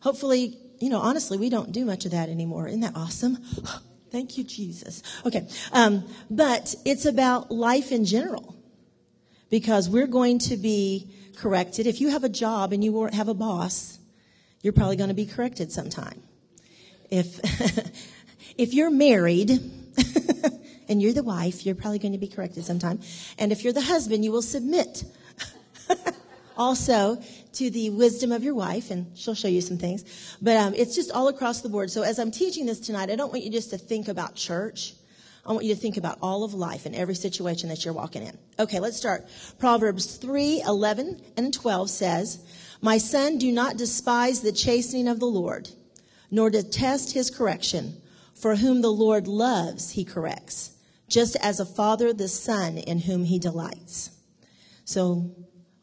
hopefully, you know, honestly, we don't do much of that anymore. Isn't that awesome? Thank you, Jesus. Okay. Um, but it's about life in general because we're going to be corrected. If you have a job and you have a boss, you're probably going to be corrected sometime. If, if you're married and you're the wife, you're probably going to be corrected sometime. And if you're the husband, you will submit also to the wisdom of your wife, and she'll show you some things. But um, it's just all across the board. So as I'm teaching this tonight, I don't want you just to think about church. I want you to think about all of life and every situation that you're walking in. Okay, let's start. Proverbs 3, 11 and 12 says, My son, do not despise the chastening of the Lord, nor detest his correction. For whom the Lord loves, he corrects, just as a father the son in whom he delights. So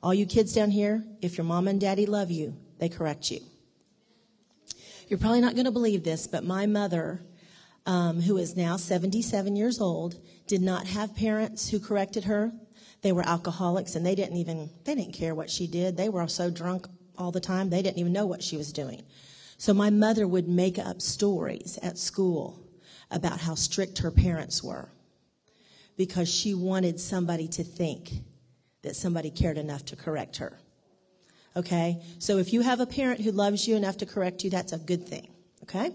all you kids down here, if your mom and daddy love you, they correct you. You're probably not going to believe this, but my mother, um, who is now 77 years old, did not have parents who corrected her. They were alcoholics and they didn't even, they didn't care what she did. They were so drunk all the time, they didn't even know what she was doing. So my mother would make up stories at school about how strict her parents were because she wanted somebody to think that somebody cared enough to correct her. Okay? So if you have a parent who loves you enough to correct you, that's a good thing. Okay?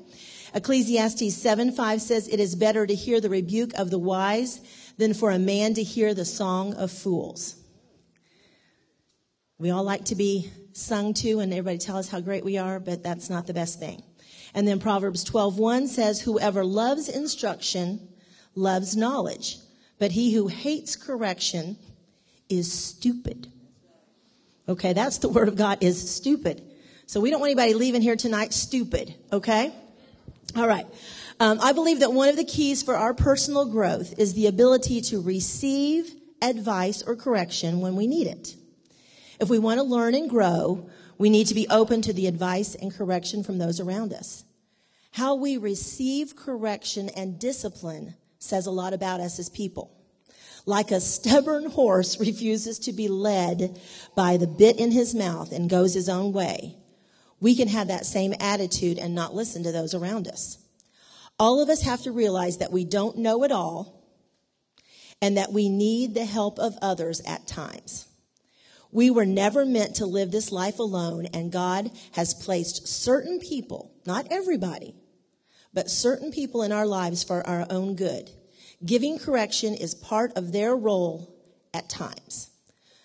Ecclesiastes 7 5 says, It is better to hear the rebuke of the wise than for a man to hear the song of fools. We all like to be sung to and everybody tell us how great we are, but that's not the best thing. And then Proverbs 12:1 says, Whoever loves instruction loves knowledge, but he who hates correction is stupid. Okay, that's the word of God is stupid. So we don't want anybody leaving here tonight stupid. Okay? All right. Um, I believe that one of the keys for our personal growth is the ability to receive advice or correction when we need it. If we want to learn and grow, we need to be open to the advice and correction from those around us. How we receive correction and discipline says a lot about us as people like a stubborn horse refuses to be led by the bit in his mouth and goes his own way, we can have that same attitude and not listen to those around us. All of us have to realize that we don't know it all and that we need the help of others at times. We were never meant to live this life alone, and God has placed certain people, not everybody, but certain people in our lives for our own good. Giving correction is part of their role at times.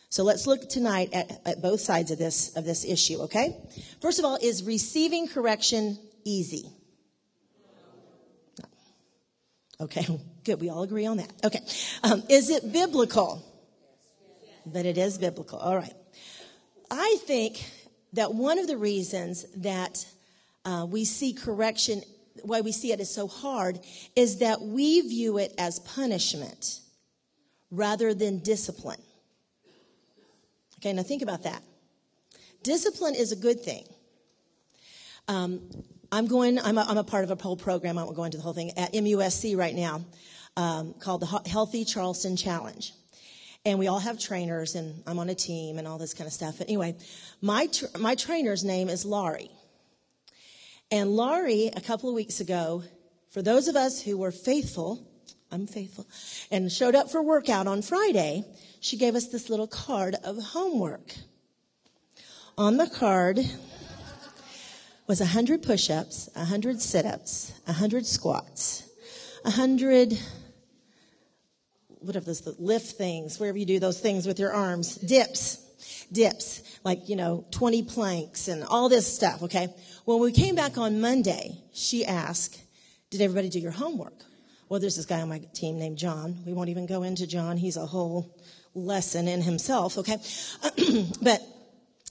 So let's look tonight at, at, both sides of this, of this issue, okay? First of all, is receiving correction easy? Okay, good. We all agree on that. Okay. Um, is it biblical? But it is biblical. All right. I think that one of the reasons that uh, we see correction why we see it as so hard is that we view it as punishment rather than discipline. Okay, now think about that. Discipline is a good thing. Um, I'm going, I'm a, I'm a part of a whole program, I won't go into the whole thing, at MUSC right now um, called the Healthy Charleston Challenge. And we all have trainers, and I'm on a team and all this kind of stuff. But anyway, my, my trainer's name is Laurie. And Laurie, a couple of weeks ago, for those of us who were faithful, I'm faithful, and showed up for workout on Friday, she gave us this little card of homework. On the card was 100 push ups, 100 sit ups, 100 squats, 100 whatever those lift things, wherever you do those things with your arms, dips, dips, like, you know, 20 planks and all this stuff, okay? When we came back on Monday, she asked, Did everybody do your homework? Well, there's this guy on my team named John. We won't even go into John. He's a whole lesson in himself, okay? but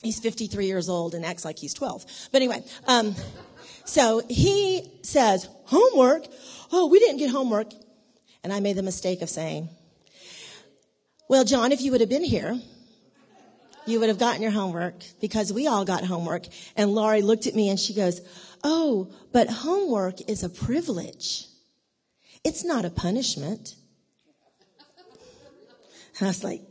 he's 53 years old and acts like he's 12. But anyway, um, so he says, Homework? Oh, we didn't get homework. And I made the mistake of saying, Well, John, if you would have been here, you would have gotten your homework because we all got homework. And Laurie looked at me and she goes, Oh, but homework is a privilege. It's not a punishment. And I was like,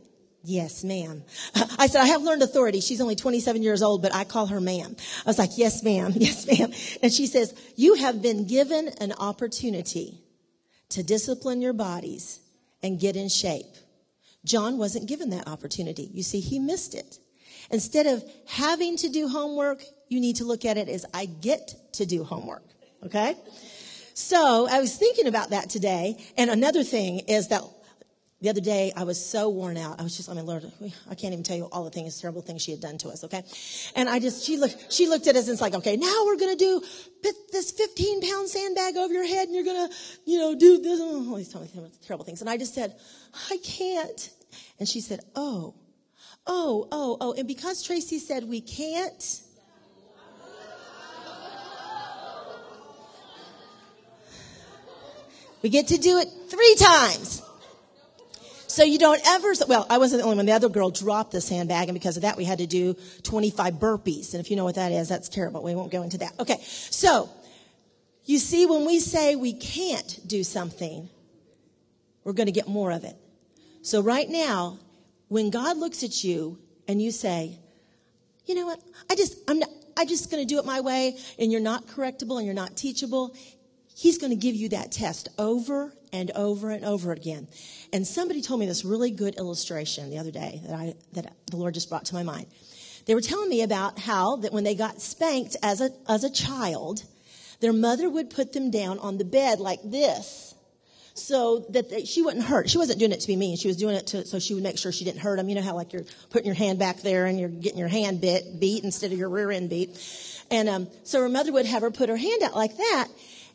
Yes, ma'am. I said, I have learned authority. She's only 27 years old, but I call her ma'am. I was like, yes, ma'am. Yes, ma'am. And she says, you have been given an opportunity to discipline your bodies and get in shape. John wasn't given that opportunity. You see, he missed it. Instead of having to do homework, you need to look at it as I get to do homework. Okay? So I was thinking about that today. And another thing is that the other day, I was so worn out. I was just, oh, I mean, Lord, I can't even tell you all the things, terrible things she had done to us, okay? And I just, she looked, she looked at us and it's like, okay, now we're gonna do put this 15 pound sandbag over your head and you're gonna, you know, do this, all these terrible things. And I just said, I can't. And she said, oh, oh, oh, oh. And because Tracy said we can't, we get to do it three times. So you don't ever, well, I wasn't the only one. The other girl dropped the sandbag, and because of that, we had to do 25 burpees. And if you know what that is, that's terrible. We won't go into that. Okay. So, you see, when we say we can't do something, we're going to get more of it. So right now, when God looks at you and you say, you know what? I just, I'm not, I'm just going to do it my way and you're not correctable and you're not teachable. He's going to give you that test over and over and over again. And somebody told me this really good illustration the other day that I that the Lord just brought to my mind. They were telling me about how that when they got spanked as a as a child, their mother would put them down on the bed like this so that they, she wouldn't hurt. She wasn't doing it to be mean. She was doing it to, so she would make sure she didn't hurt them. You know how like you're putting your hand back there and you're getting your hand bit, beat instead of your rear end beat. And, um, so her mother would have her put her hand out like that.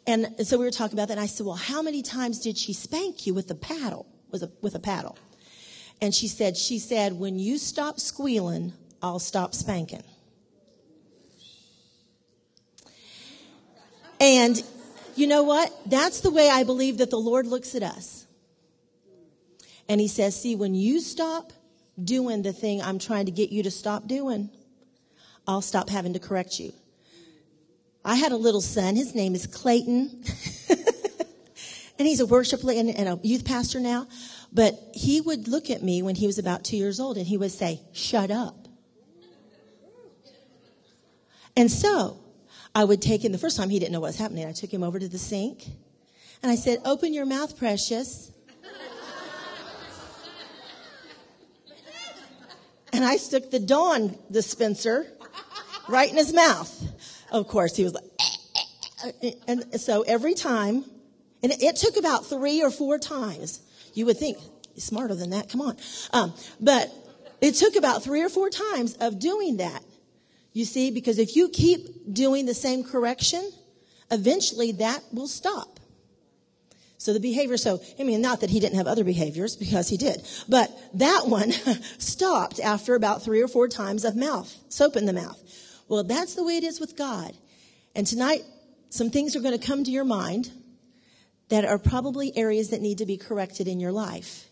And so we were talking about that. And I said, well, how many times did she spank you with a paddle? With a, with a paddle? And she said, she said, when you stop squealing, I'll stop spanking. And you know what? That's the way I believe that the Lord looks at us. And he says, see, when you stop doing the thing I'm trying to get you to stop doing, I'll stop having to correct you. I had a little son. His name is Clayton. and he's a worship leader and a youth pastor now. But he would look at me when he was about two years old and he would say, shut up. And so I would take him, the first time he didn't know what was happening, I took him over to the sink and I said, open your mouth, precious. and I stuck the Dawn dispenser right in his mouth. Of course, he was like, eh, eh, eh. and so every time, and it took about three or four times. You would think, smarter than that, come on. Um, but it took about three or four times of doing that. You see, because if you keep doing the same correction, eventually that will stop. So the behavior, so, I mean, not that he didn't have other behaviors, because he did, but that one stopped after about three or four times of mouth, soap in the mouth. Well, that's the way it is with God. And tonight, some things are going to come to your mind that are probably areas that need to be corrected in your life.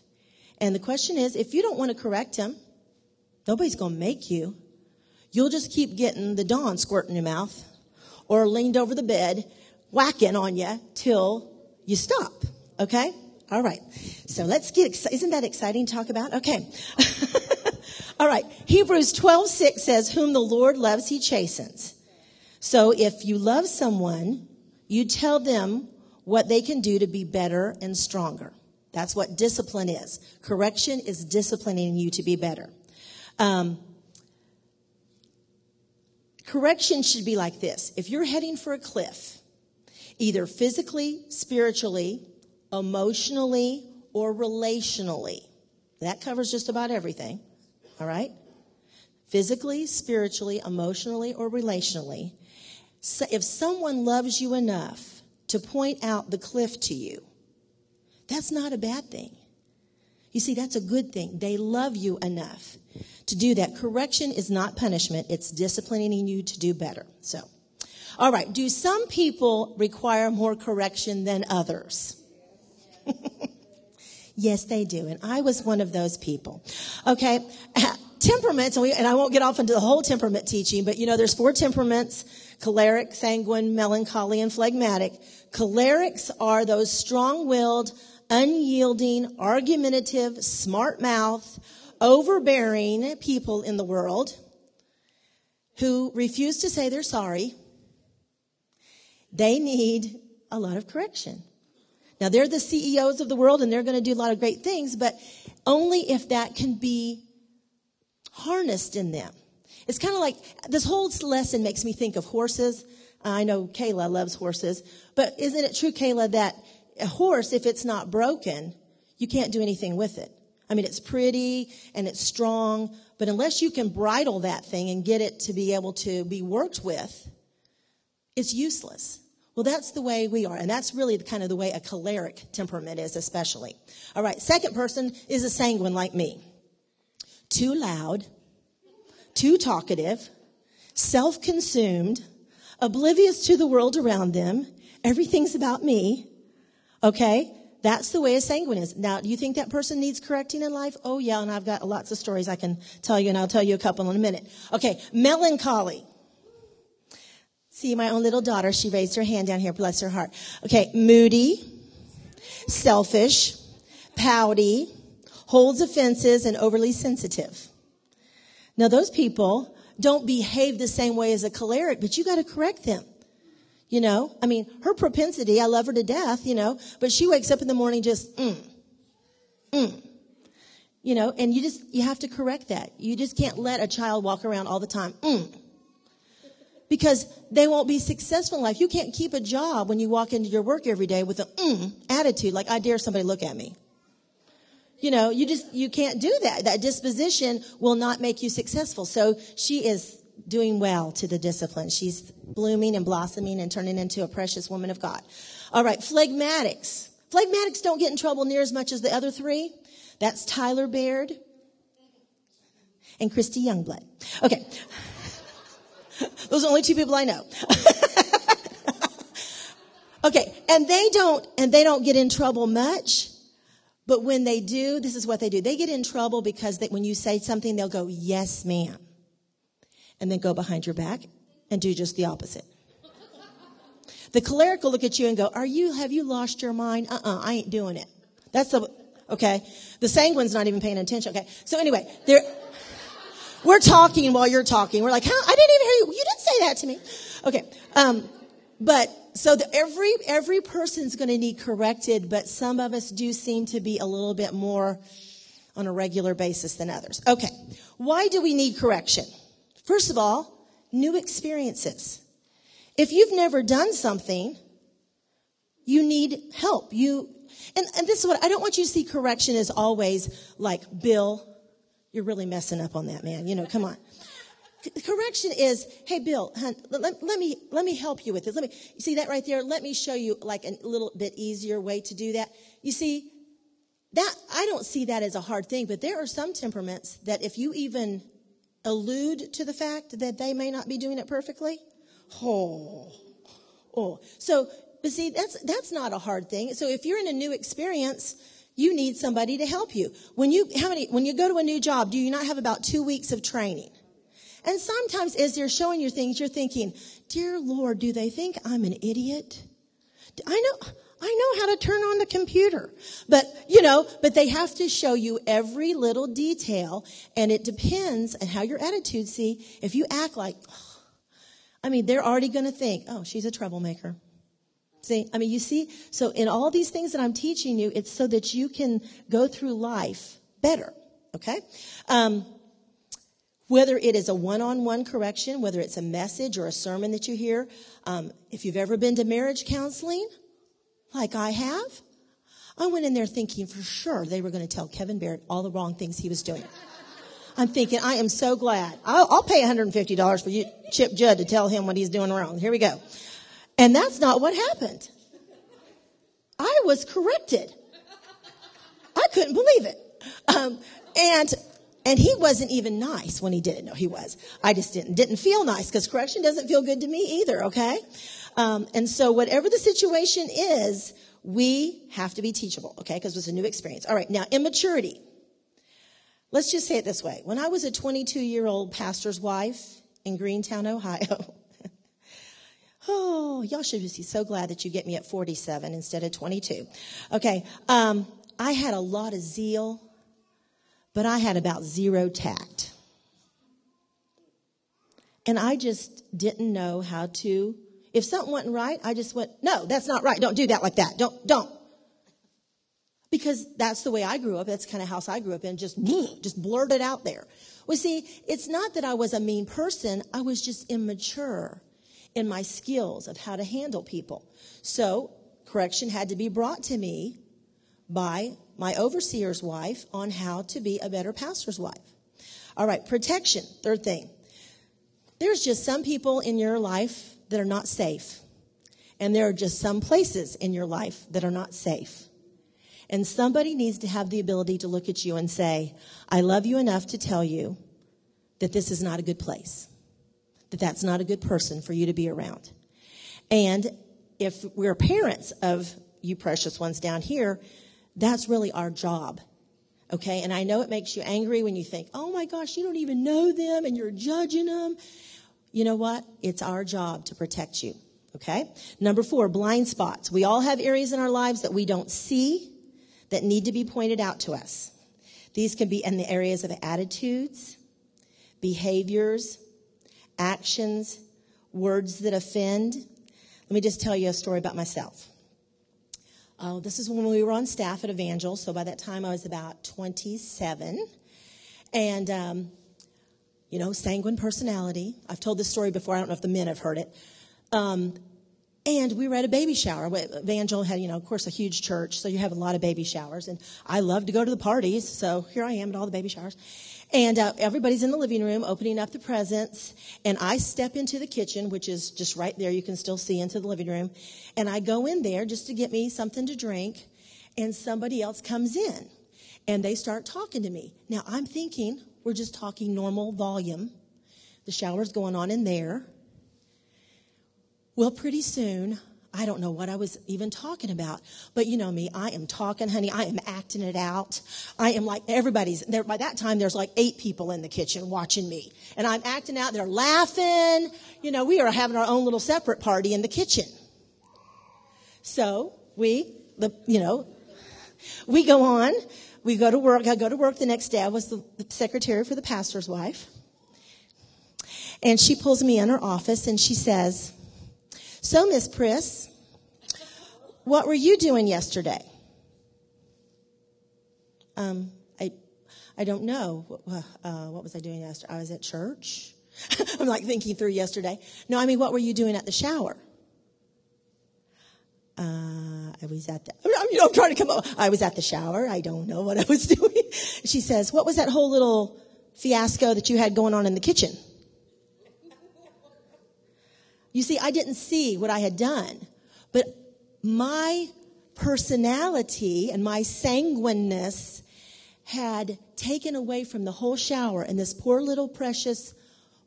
And the question is, if you don't want to correct him, nobody's going to make you. You'll just keep getting the Dawn squirt in your mouth or leaned over the bed whacking on you till you stop. Okay? All right. So let's get, isn't that exciting to talk about? Okay. All right. Hebrews 12, 6 says, whom the Lord loves, he chastens. So if you love someone, you tell them what they can do to be better and stronger. That's what discipline is. Correction is disciplining you to be better. Um, correction should be like this. If you're heading for a cliff, either physically, spiritually, emotionally, or relationally, that covers just about everything. All right? Physically, spiritually, emotionally, or relationally. So if someone loves you enough to point out the cliff to you, that's not a bad thing. You see, that's a good thing. They love you enough to do that. Correction is not punishment. It's disciplining you to do better. So, all right. Do some people require more correction than others? Yes, they do. And I was one of those people. Okay. Temperaments, and, we, and I won't get off into the whole temperament teaching, but you know, there's four temperaments, choleric, sanguine, melancholy, and phlegmatic. Cholerics are those strong-willed, unyielding, argumentative, smart mouth, overbearing people in the world who refuse to say they're sorry. They need a lot of correction. Now they're the CEOs of the world and they're going to do a lot of great things, but only if that can be harnessed in them. It's kind of like this whole lesson makes me think of horses. I know Kayla loves horses, but isn't it true, Kayla, that a horse, if it's not broken, you can't do anything with it? I mean, it's pretty and it's strong, but unless you can bridle that thing and get it to be able to be worked with, it's useless. Well, that's the way we are. And that's really kind of the way a choleric temperament is, especially. All right. Second person is a sanguine like me. Too loud, too talkative, self-consumed, oblivious to the world around them. Everything's about me. Okay. That's the way a sanguine is. Now, do you think that person needs correcting in life? Oh yeah, and I've got lots of stories I can tell you, and I'll tell you a couple in a minute. Okay, melancholy. See my own little daughter, she raised her hand down here, bless her heart. Okay, moody, selfish, pouty, holds offenses, and overly sensitive. Now those people don't behave the same way as a choleric, but you gotta correct them. You know, I mean, her propensity, I love her to death, you know, but she wakes up in the morning just, mm, mm. You know, and you just, you have to correct that. You just can't let a child walk around all the time, mm. Because they won't be successful in life. You can't keep a job when you walk into your work every day with an mm attitude, like I dare somebody look at me. You know, you just, you can't do that. That disposition will not make you successful. So she is doing well to the discipline. She's blooming and blossoming and turning into a precious woman of God. All right, phlegmatics. Phlegmatics don't get in trouble near as much as the other three. That's Tyler Baird and Christy Youngblood. Okay. Those are only two people I know. okay, and they don't and they don't get in trouble much. But when they do, this is what they do. They get in trouble because they, when you say something, they'll go, yes, ma'am and then go behind your back and do just the opposite. The choleric will look at you and go, are you, have you lost your mind? Uh-uh, I ain't doing it. That's the, okay. The sanguine's not even paying attention. Okay. So anyway, there, we're talking while you're talking. We're like? I didn't even hear you. You didn't say that to me. Okay. Um, but so the, every, every person's going to need corrected, but some of us do seem to be a little bit more on a regular basis than others. Okay. Why do we need correction? First of all, new experiences. If you've never done something, you need help. You, and, and this is what I don't want you to see correction as always like, Bill, you're really messing up on that, man. You know, come on. Correction is, hey, Bill, hun, let, let, me, let me help you with this. Let me, you see that right there? Let me show you like a little bit easier way to do that. You see, that, I don't see that as a hard thing, but there are some temperaments that if you even allude to the fact that they may not be doing it perfectly? Oh, oh. So, but see, that's, that's not a hard thing. So if you're in a new experience, you need somebody to help you. When you, how many, when you go to a new job, do you not have about two weeks of training? And sometimes as they're showing you things, you're thinking, dear Lord, do they think I'm an idiot? I know, I know how to turn on the computer. But, you know, but they have to show you every little detail and it depends on how your attitude, see, if you act like, I mean, they're already going to think, oh, she's a troublemaker. See, I mean, you see, so in all these things that I'm teaching you, it's so that you can go through life better. Okay? Um, whether it is a one-on-one correction, whether it's a message or a sermon that you hear, um, if you've ever been to marriage counseling, like I have, I went in there thinking for sure they were going to tell Kevin Barrett all the wrong things he was doing. I'm thinking, I am so glad. I'll, I'll pay $150 for you, Chip Judd to tell him what he's doing wrong. Here we go. And that's not what happened. I was corrected. I couldn't believe it. Um, and and he wasn't even nice when he did it. No, he was. I just didn't didn't feel nice because correction doesn't feel good to me either. Okay, um, and so whatever the situation is, we have to be teachable. Okay, because it's a new experience. All right, now immaturity. Let's just say it this way: When I was a 22 year old pastor's wife in Greentown, Ohio. oh, y'all should be so glad that you get me at 47 instead of 22. Okay, um, I had a lot of zeal but I had about zero tact. And I just didn't know how to, if something wasn't right, I just went, no, that's not right. Don't do that like that. Don't, don't. Because that's the way I grew up. That's kind of house I grew up in. Just, just blurted out there. Well, see, it's not that I was a mean person. I was just immature in my skills of how to handle people. So correction had to be brought to me by my overseer's wife on how to be a better pastor's wife. All right, protection, third thing. There's just some people in your life that are not safe. And there are just some places in your life that are not safe. And somebody needs to have the ability to look at you and say, I love you enough to tell you that this is not a good place, that that's not a good person for you to be around. And if we're parents of you precious ones down here, that's really our job. Okay. And I know it makes you angry when you think, oh my gosh, you don't even know them and you're judging them. You know what? It's our job to protect you. Okay. Number four, blind spots. We all have areas in our lives that we don't see that need to be pointed out to us. These can be in the areas of attitudes, behaviors, actions, words that offend. Let me just tell you a story about myself. Uh, this is when we were on staff at Evangel, so by that time I was about 27. And, um, you know, sanguine personality. I've told this story before, I don't know if the men have heard it. Um, and we were at a baby shower. Evangel had, you know, of course, a huge church, so you have a lot of baby showers. And I love to go to the parties, so here I am at all the baby showers. And uh, everybody's in the living room opening up the presents. And I step into the kitchen, which is just right there. You can still see into the living room. And I go in there just to get me something to drink. And somebody else comes in and they start talking to me. Now I'm thinking we're just talking normal volume. The shower's going on in there. Well, pretty soon I don't know what I was even talking about. But you know me, I am talking, honey. I am acting it out. I am like everybody's there. By that time, there's like eight people in the kitchen watching me. And I'm acting out. They're laughing. You know, we are having our own little separate party in the kitchen. So we, the, you know, we go on. We go to work. I go to work the next day. I was the secretary for the pastor's wife. And she pulls me in her office and she says, so, Miss Priss, what were you doing yesterday? Um, I, I don't know. Uh, what was I doing yesterday? I was at church. I'm like thinking through yesterday. No, I mean, what were you doing at the shower? Uh, I was at the, you know, I'm trying to come up. I was at the shower. I don't know what I was doing. She says, what was that whole little fiasco that you had going on in the kitchen? You see, I didn't see what I had done, but my personality and my sanguineness had taken away from the whole shower and this poor little precious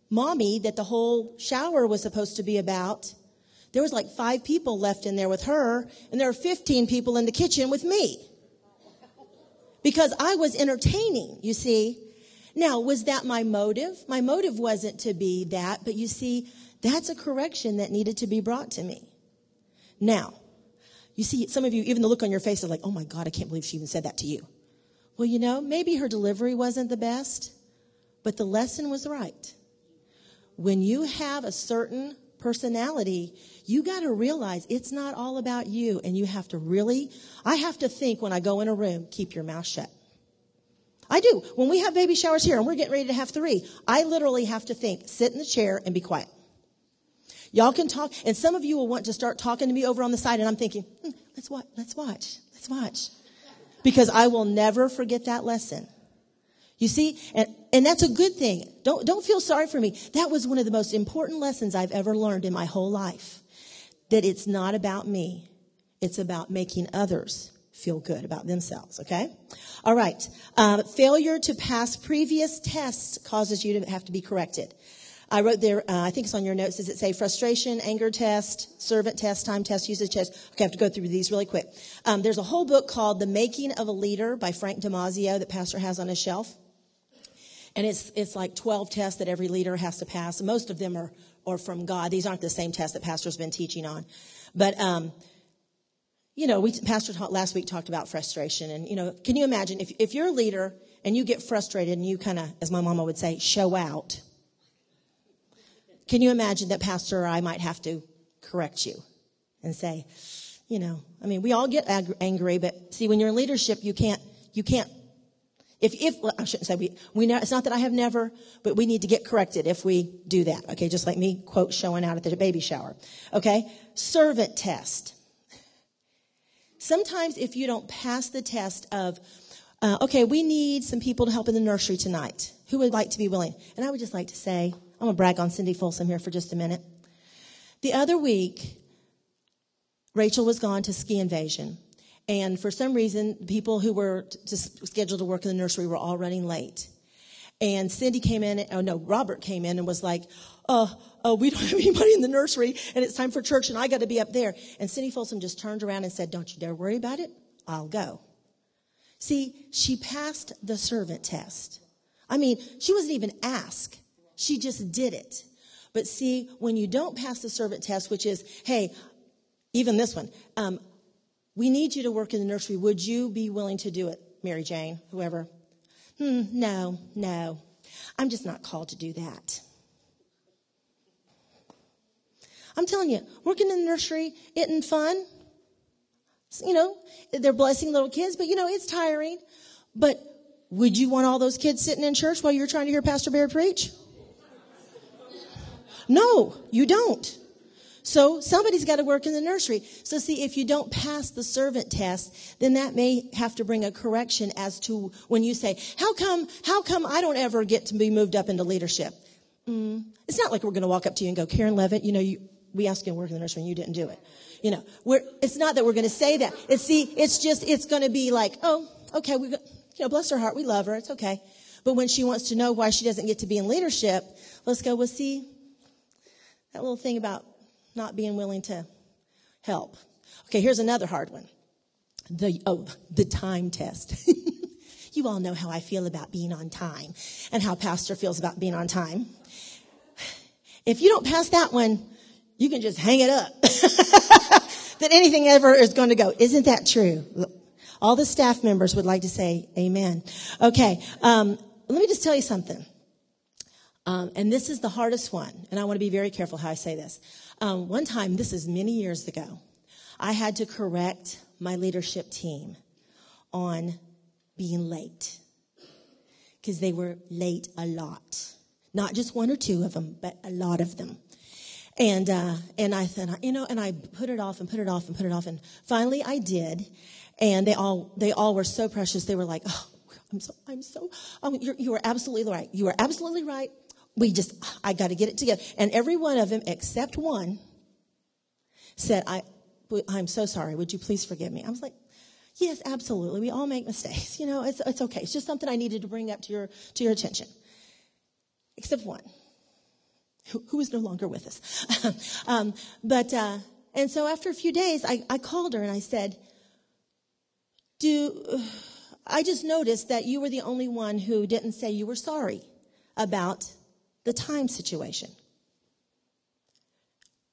mommy that the whole shower was supposed to be about. There was like five people left in there with her and there were 15 people in the kitchen with me. Because I was entertaining, you see. Now, was that my motive? My motive wasn't to be that, but you see, that's a correction that needed to be brought to me. Now, you see, some of you, even the look on your face is like, oh my God, I can't believe she even said that to you. Well, you know, maybe her delivery wasn't the best, but the lesson was right. When you have a certain personality, you got to realize it's not all about you and you have to really, I have to think when I go in a room, keep your mouth shut. I do. When we have baby showers here and we're getting ready to have three, I literally have to think, sit in the chair and be quiet. Y'all can talk, and some of you will want to start talking to me over on the side, and I'm thinking, hmm, let's watch, let's watch, let's watch. Because I will never forget that lesson. You see, and, and that's a good thing. Don't, don't feel sorry for me. That was one of the most important lessons I've ever learned in my whole life. That it's not about me. It's about making others feel good about themselves, okay? All right. Uh, failure to pass previous tests causes you to have to be corrected. I wrote there, uh, I think it's on your notes, does it say frustration, anger test, servant test, time test, usage test? Okay, I have to go through these really quick. Um, there's a whole book called The Making of a Leader by Frank Damazio that Pastor has on his shelf. And it's, it's like 12 tests that every leader has to pass. Most of them are, are from God. These aren't the same tests that Pastor's been teaching on. But, um, you know, we, Pastor last week talked about frustration. And, you know, can you imagine if, if you're a leader and you get frustrated and you kind of, as my mama would say, show out, can you imagine that Pastor or I might have to correct you and say, you know, I mean, we all get angry, but see, when you're in leadership, you can't, you can't, if, if, well, I shouldn't say we, we know, it's not that I have never, but we need to get corrected if we do that. Okay. Just like me, quote, showing out at the baby shower. Okay. Servant test. Sometimes if you don't pass the test of, uh, okay, we need some people to help in the nursery tonight. Who would like to be willing? And I would just like to say, I'm going to brag on Cindy Folsom here for just a minute. The other week, Rachel was gone to ski invasion. And for some reason, people who were to, scheduled to work in the nursery were all running late. And Cindy came in, oh no, Robert came in and was like, oh, we don't have anybody in the nursery and it's time for church and I got to be up there. And Cindy Folsom just turned around and said, don't you dare worry about it. I'll go. See, she passed the servant test. I mean, she wasn't even asked. She just did it. But see, when you don't pass the servant test, which is, hey, even this one, um, we need you to work in the nursery. Would you be willing to do it, Mary Jane, whoever? Hmm, no, no. I'm just not called to do that. I'm telling you, working in the nursery isn't fun. You know, they're blessing little kids, but you know, it's tiring. But would you want all those kids sitting in church while you're trying to hear Pastor Bear preach? No, you don't. So somebody's got to work in the nursery. So see, if you don't pass the servant test, then that may have to bring a correction as to when you say, how come, how come I don't ever get to be moved up into leadership? Mm, it's not like we're going to walk up to you and go, Karen Levitt, you know, you, we asked you to work in the nursery and you didn't do it. You know, we're, it's not that we're going to say that. It's see, it's just, it's going to be like, oh, okay, we, you know, bless her heart, we love her, it's okay. But when she wants to know why she doesn't get to be in leadership, let's go, well, see, that little thing about not being willing to help. Okay, here's another hard one. The, oh, the time test. you all know how I feel about being on time and how pastor feels about being on time. If you don't pass that one, you can just hang it up. that anything ever is going to go. Isn't that true? All the staff members would like to say amen. Okay. Um, let me just tell you something. Um, and this is the hardest one, and I want to be very careful how I say this. Um, one time, this is many years ago, I had to correct my leadership team on being late because they were late a lot. Not just one or two of them, but a lot of them. And, uh, and I said, you know, and I put it off and put it off and put it off. And finally I did. And they all, they all were so precious. They were like, oh, I'm so, I'm so, oh, you are absolutely right. You are absolutely right we just, I got to get it together. And every one of them, except one, said, I, I'm so sorry. Would you please forgive me? I was like, yes, absolutely. We all make mistakes. You know, it's, it's okay. It's just something I needed to bring up to your, to your attention. Except one, who, who is no longer with us. um, but, uh, and so after a few days, I, I called her and I said, do, I just noticed that you were the only one who didn't say you were sorry about the time situation.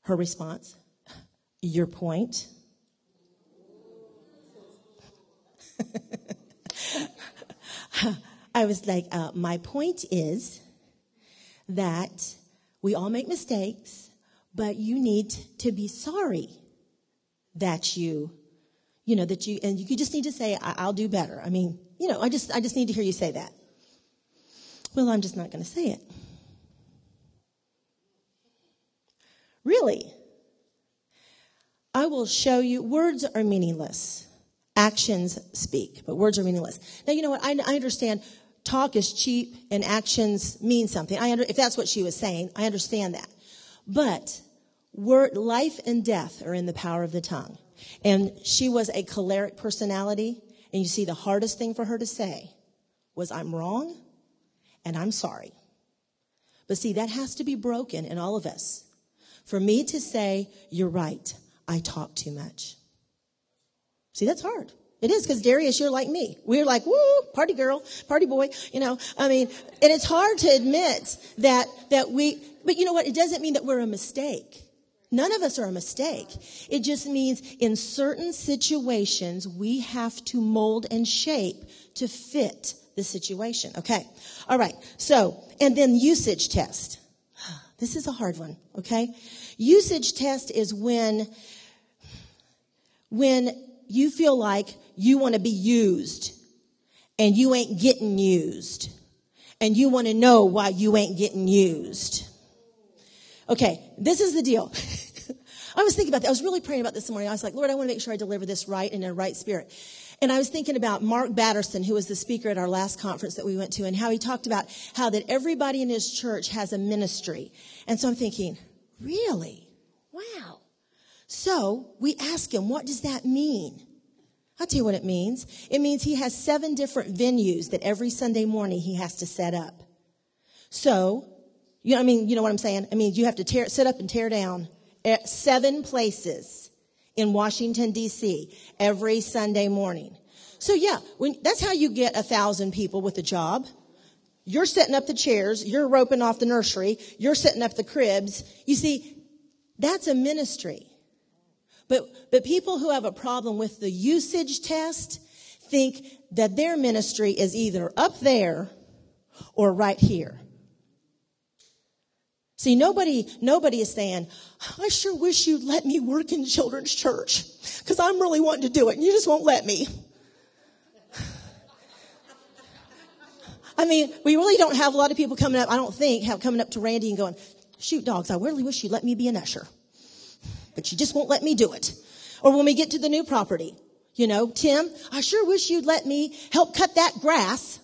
Her response, Your point? I was like, uh, My point is that we all make mistakes, but you need to be sorry that you, you know, that you, and you just need to say, I'll do better. I mean, you know, I just, I just need to hear you say that. Well, I'm just not going to say it. Really? I will show you, words are meaningless. Actions speak, but words are meaningless. Now, you know what? I, I understand talk is cheap and actions mean something. I under, if that's what she was saying, I understand that. But word, life and death are in the power of the tongue. And she was a choleric personality. And you see, the hardest thing for her to say was, I'm wrong and I'm sorry. But see, that has to be broken in all of us for me to say, you're right, I talk too much. See, that's hard. It is because Darius, you're like me. We're like, woo, party girl, party boy, you know, I mean, and it's hard to admit that, that we, but you know what? It doesn't mean that we're a mistake. None of us are a mistake. It just means in certain situations, we have to mold and shape to fit the situation. Okay. All right. So, and then usage test. This is a hard one. Okay. Usage test is when, when you feel like you want to be used and you ain't getting used and you want to know why you ain't getting used. Okay. This is the deal. I was thinking about that. I was really praying about this morning. I was like, Lord, I want to make sure I deliver this right in a right spirit. And I was thinking about Mark Batterson, who was the speaker at our last conference that we went to, and how he talked about how that everybody in his church has a ministry. And so I'm thinking, really? Wow. So we ask him, what does that mean? I'll tell you what it means. It means he has seven different venues that every Sunday morning he has to set up. So, you know, I mean, you know what I'm saying? I mean, you have to tear, set up and tear down seven places in Washington DC every Sunday morning. So yeah, when, that's how you get a thousand people with a job. You're setting up the chairs, you're roping off the nursery, you're setting up the cribs. You see, that's a ministry. But, but people who have a problem with the usage test think that their ministry is either up there or right here. See, nobody, nobody is saying, I sure wish you'd let me work in children's church because I'm really wanting to do it and you just won't let me. I mean, we really don't have a lot of people coming up, I don't think, have coming up to Randy and going, shoot dogs, I really wish you'd let me be an usher. But you just won't let me do it. Or when we get to the new property, you know, Tim, I sure wish you'd let me help cut that grass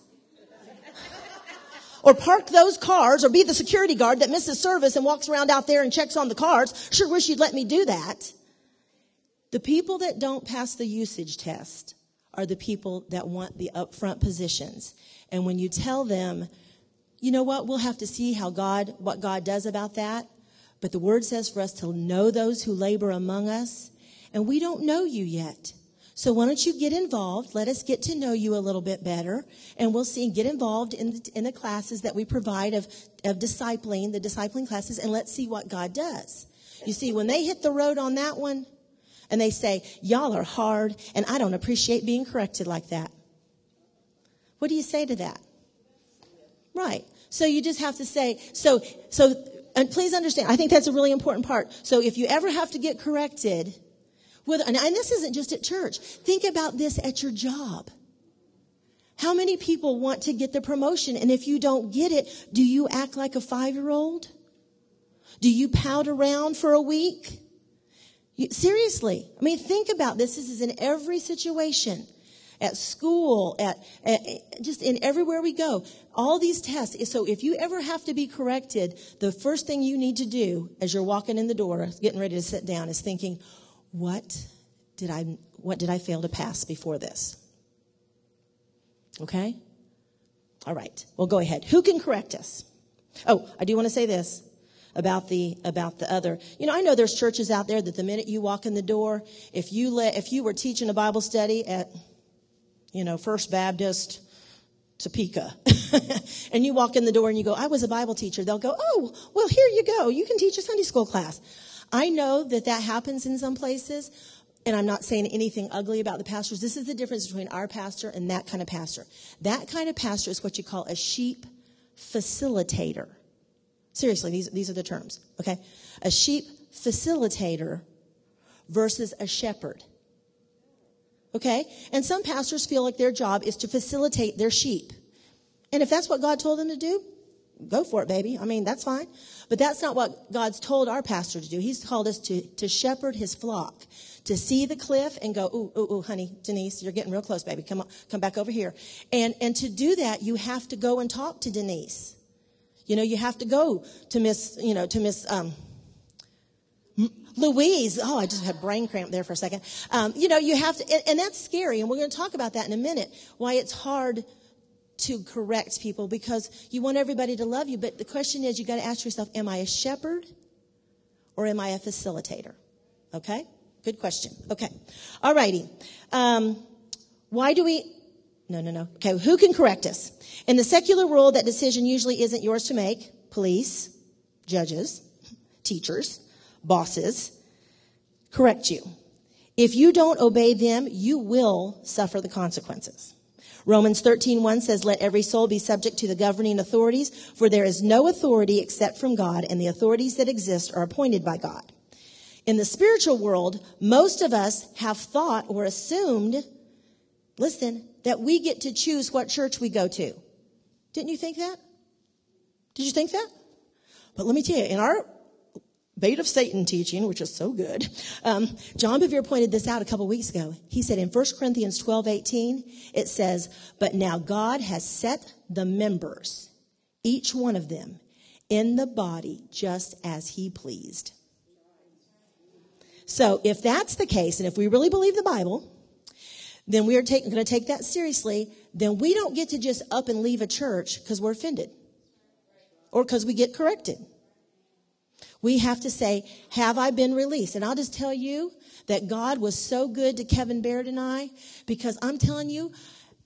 or park those cars or be the security guard that misses service and walks around out there and checks on the cars. Sure wish you'd let me do that. The people that don't pass the usage test are the people that want the upfront positions. And when you tell them, you know what, we'll have to see how God, what God does about that. But the word says for us to know those who labor among us. And we don't know you yet. So why don't you get involved? Let us get to know you a little bit better, and we'll see. Get involved in the, in the classes that we provide of of discipling, the discipling classes, and let's see what God does. You see, when they hit the road on that one, and they say, "Y'all are hard, and I don't appreciate being corrected like that," what do you say to that? Right. So you just have to say, so so. And please understand, I think that's a really important part. So if you ever have to get corrected, and this isn't just at church. Think about this at your job. How many people want to get the promotion? And if you don't get it, do you act like a five year old? Do you pout around for a week? You, seriously. I mean, think about this. This is in every situation. At school, at, at, just in everywhere we go. All these tests. So if you ever have to be corrected, the first thing you need to do as you're walking in the door, getting ready to sit down, is thinking, what did I, what did I fail to pass before this? Okay? All right. Well, go ahead. Who can correct us? Oh, I do want to say this about the about the other. You know, I know there's churches out there that the minute you walk in the door, if you let if you were teaching a Bible study at you know, First Baptist Topeka, and you walk in the door and you go, "I was a Bible teacher." They'll go, "Oh, well, here you go. You can teach a Sunday school class." I know that that happens in some places, and I'm not saying anything ugly about the pastors. This is the difference between our pastor and that kind of pastor. That kind of pastor is what you call a sheep facilitator. Seriously, these, these are the terms, okay? A sheep facilitator versus a shepherd. Okay? And some pastors feel like their job is to facilitate their sheep. And if that's what God told them to do, go for it, baby. I mean, that's fine. But that's not what God's told our pastor to do. He's called us to, to shepherd his flock, to see the cliff and go, ooh, ooh, ooh, honey, Denise, you're getting real close, baby. Come on, come back over here. And, and to do that, you have to go and talk to Denise. You know, you have to go to Miss, you know, to Miss, um, Louise, oh, I just had brain cramp there for a second. Um, you know, you have to, and, and that's scary, and we're going to talk about that in a minute. Why it's hard to correct people because you want everybody to love you. But the question is, you got to ask yourself, am I a shepherd or am I a facilitator? Okay. Good question. Okay. All righty. Um, why do we, no, no, no. Okay. Who can correct us? In the secular world, that decision usually isn't yours to make. Police, judges, teachers, bosses correct you. If you don't obey them, you will suffer the consequences. Romans 13, 1 says, let every soul be subject to the governing authorities, for there is no authority except from God, and the authorities that exist are appointed by God. In the spiritual world, most of us have thought or assumed, listen, that we get to choose what church we go to. Didn't you think that? Did you think that? But let me tell you, in our bait of Satan teaching, which is so good. Um, John Bevere pointed this out a couple weeks ago. He said in 1 Corinthians 12, 18, it says, But now God has set the members, each one of them, in the body just as he pleased. So if that's the case, and if we really believe the Bible, then we are going to take that seriously. Then we don't get to just up and leave a church because we're offended or because we get corrected. We have to say, have I been released? And I'll just tell you that God was so good to Kevin Baird and I because I'm telling you,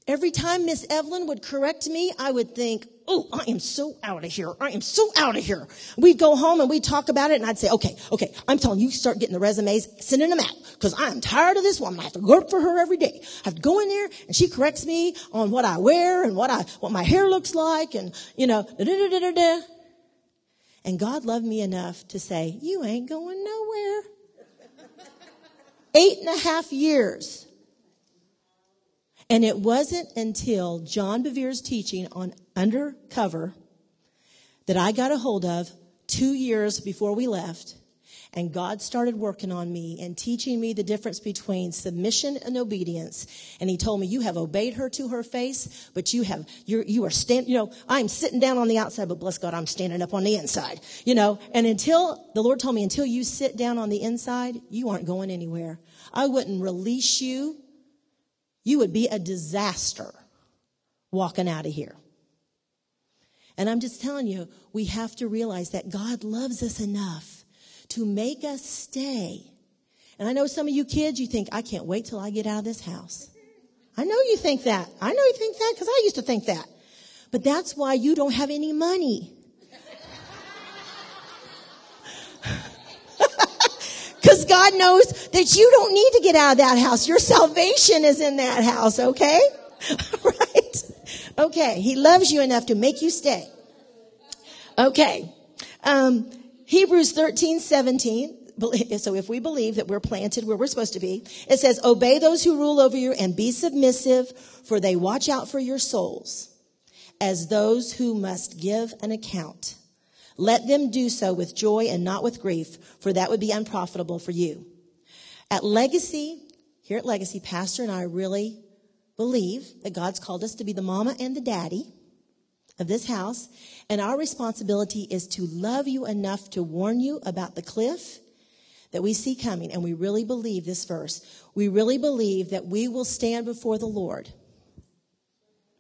every time Miss Evelyn would correct me, I would think, oh, I am so out of here. I am so out of here. We'd go home and we'd talk about it and I'd say, okay, okay, I'm telling you, start getting the resumes, sending them out because I'm tired of this woman. I have to work for her every day. I have to go in there and she corrects me on what I wear and what I, what my hair looks like and, you know, da da da da da. And God loved me enough to say, You ain't going nowhere. Eight and a half years. And it wasn't until John Bevere's teaching on undercover that I got a hold of two years before we left and God started working on me and teaching me the difference between submission and obedience. And he told me, you have obeyed her to her face, but you have, you're, you are stand, you know, I'm sitting down on the outside, but bless God, I'm standing up on the inside, you know, and until the Lord told me, until you sit down on the inside, you aren't going anywhere. I wouldn't release you. You would be a disaster walking out of here. And I'm just telling you, we have to realize that God loves us enough to make us stay. And I know some of you kids, you think, I can't wait till I get out of this house. I know you think that. I know you think that because I used to think that. But that's why you don't have any money. Because God knows that you don't need to get out of that house. Your salvation is in that house, okay? right? Okay. He loves you enough to make you stay. Okay. Um, Hebrews 13, 17. So if we believe that we're planted where we're supposed to be, it says, obey those who rule over you and be submissive, for they watch out for your souls as those who must give an account. Let them do so with joy and not with grief, for that would be unprofitable for you. At Legacy, here at Legacy, Pastor and I really believe that God's called us to be the mama and the daddy of this house. And our responsibility is to love you enough to warn you about the cliff that we see coming. And we really believe this verse. We really believe that we will stand before the Lord.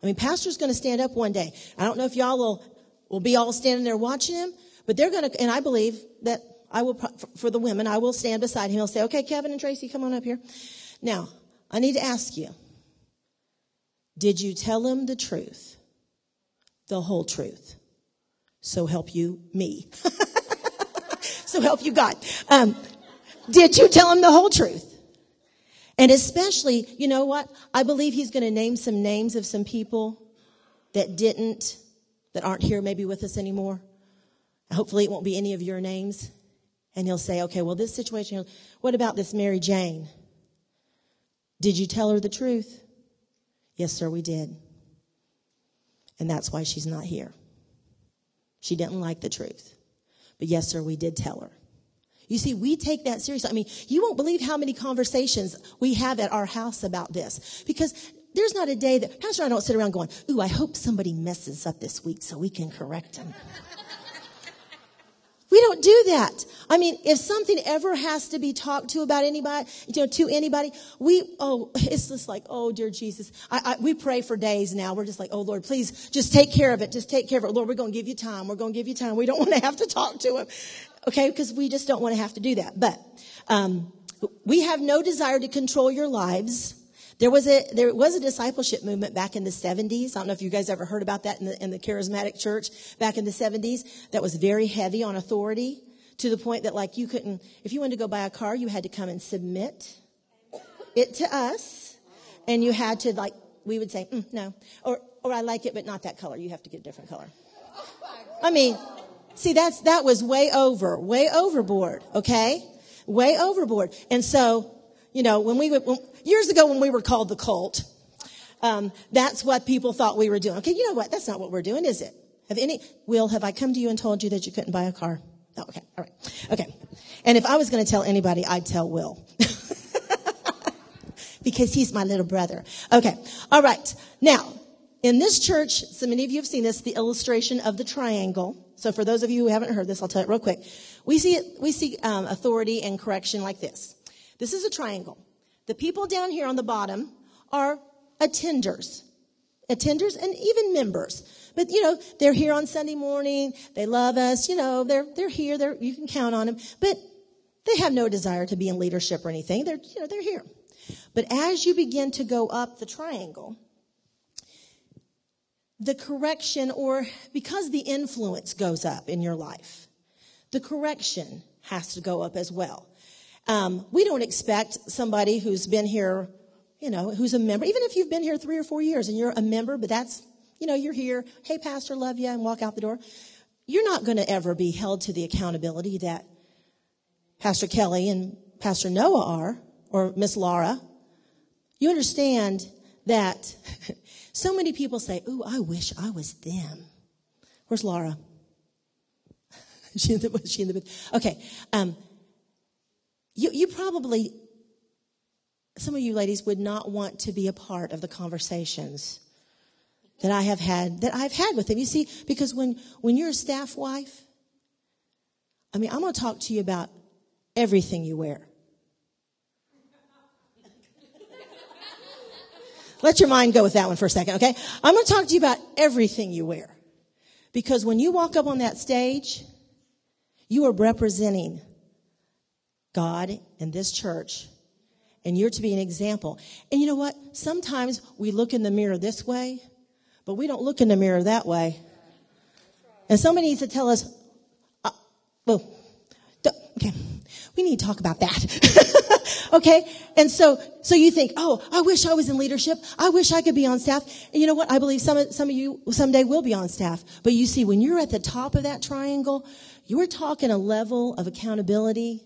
I mean, pastor's going to stand up one day. I don't know if y'all will, will be all standing there watching him, but they're going to, and I believe that I will, for the women, I will stand beside him. He'll say, okay, Kevin and Tracy, come on up here. Now, I need to ask you, did you tell him the truth? The whole truth. So help you me. so help you God. Um, did you tell him the whole truth? And especially, you know what? I believe he's going to name some names of some people that didn't, that aren't here maybe with us anymore. Hopefully it won't be any of your names. And he'll say, okay, well, this situation, what about this Mary Jane? Did you tell her the truth? Yes, sir, we did. And that's why she's not here. She didn't like the truth. But yes, sir, we did tell her. You see, we take that seriously. I mean, you won't believe how many conversations we have at our house about this because there's not a day that Pastor I don't sit around going, Ooh, I hope somebody messes up this week so we can correct them. We don't do that. I mean, if something ever has to be talked to about anybody, you know, to anybody, we, oh, it's just like, oh, dear Jesus. I, I, we pray for days now. We're just like, oh, Lord, please just take care of it. Just take care of it. Lord, we're going to give you time. We're going to give you time. We don't want to have to talk to him. Okay. Because we just don't want to have to do that. But, um, we have no desire to control your lives. There was a there was a discipleship movement back in the 70s. I don't know if you guys ever heard about that in the in the charismatic church back in the 70s that was very heavy on authority to the point that like you couldn't if you wanted to go buy a car, you had to come and submit it to us and you had to like we would say, mm, no. Or, or I like it, but not that color. You have to get a different color. I mean, see, that's, that was way over, way overboard, okay? Way overboard. And so, you know, when we, when, years ago when we were called the cult, um, that's what people thought we were doing. Okay, you know what? That's not what we're doing, is it? Have any, Will, have I come to you and told you that you couldn't buy a car? Oh, okay, all right. Okay. And if I was going to tell anybody, I'd tell Will. because he's my little brother. Okay. All right. Now, in this church, so many of you have seen this, the illustration of the triangle. So for those of you who haven't heard this, I'll tell it real quick. We see it, we see um, authority and correction like this. This is a triangle. The people down here on the bottom are attenders, attenders and even members. But you know, they're here on Sunday morning. They love us. You know, they're they're here. They're you can count on them. But they have no desire to be in leadership or anything. They're you know they're here. But as you begin to go up the triangle, the correction, or because the influence goes up in your life, the correction has to go up as well. Um, we don't expect somebody who's been here, you know, who's a member, even if you've been here three or four years and you're a member, but that's, you know, you're here, hey, pastor, love you, and walk out the door. You're not going to ever be held to the accountability that Pastor Kelly and Pastor Noah are, or Miss Laura. You understand that so many people say, Ooh, I wish I was them. Where's Laura? she in the, she in the Okay. Um, you, you probably, some of you ladies would not want to be a part of the conversations that I have had, that I've had with them. You see, because when, when you're a staff wife, I mean, I'm going to talk to you about everything you wear. Let your mind go with that one for a second, okay? I'm going to talk to you about everything you wear. Because when you walk up on that stage, you are representing God and this church, and you're to be an example. And you know what? Sometimes we look in the mirror this way, but we don't look in the mirror that way. And somebody needs to tell us, uh, well, okay, we need to talk about that. okay? And so, so you think, oh, I wish I was in leadership. I wish I could be on staff. And you know what? I believe some, some of you someday will be on staff. But you see, when you're at the top of that triangle, you're talking a level of accountability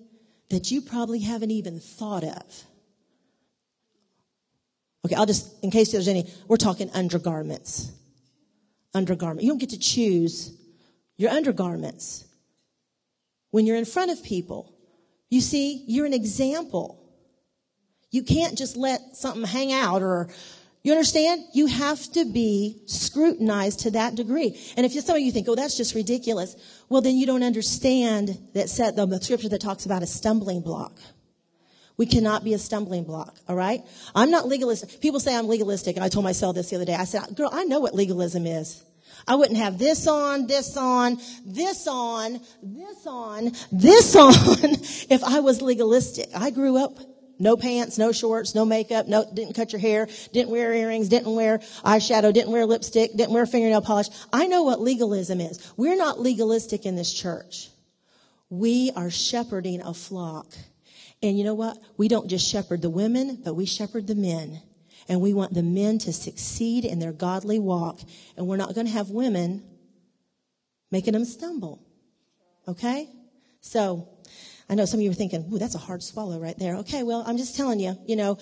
that you probably haven't even thought of. Okay, I'll just, in case there's any, we're talking undergarments. Undergarment. You don't get to choose your undergarments. When you're in front of people, you see, you're an example. You can't just let something hang out or, you understand? You have to be scrutinized to that degree. And if some of you think, oh, that's just ridiculous, well, then you don't understand that set, the scripture that talks about a stumbling block. We cannot be a stumbling block, all right? I'm not legalistic. People say I'm legalistic, and I told myself this the other day. I said, girl, I know what legalism is. I wouldn't have this on, this on, this on, this on, this on if I was legalistic. I grew up no pants, no shorts, no makeup, no, didn't cut your hair, didn't wear earrings, didn't wear eyeshadow, didn't wear lipstick, didn't wear fingernail polish. I know what legalism is. We're not legalistic in this church. We are shepherding a flock. And you know what? We don't just shepherd the women, but we shepherd the men. And we want the men to succeed in their godly walk. And we're not going to have women making them stumble. Okay? So, I know some of you are thinking, ooh, that's a hard swallow right there. Okay, well, I'm just telling you, you know,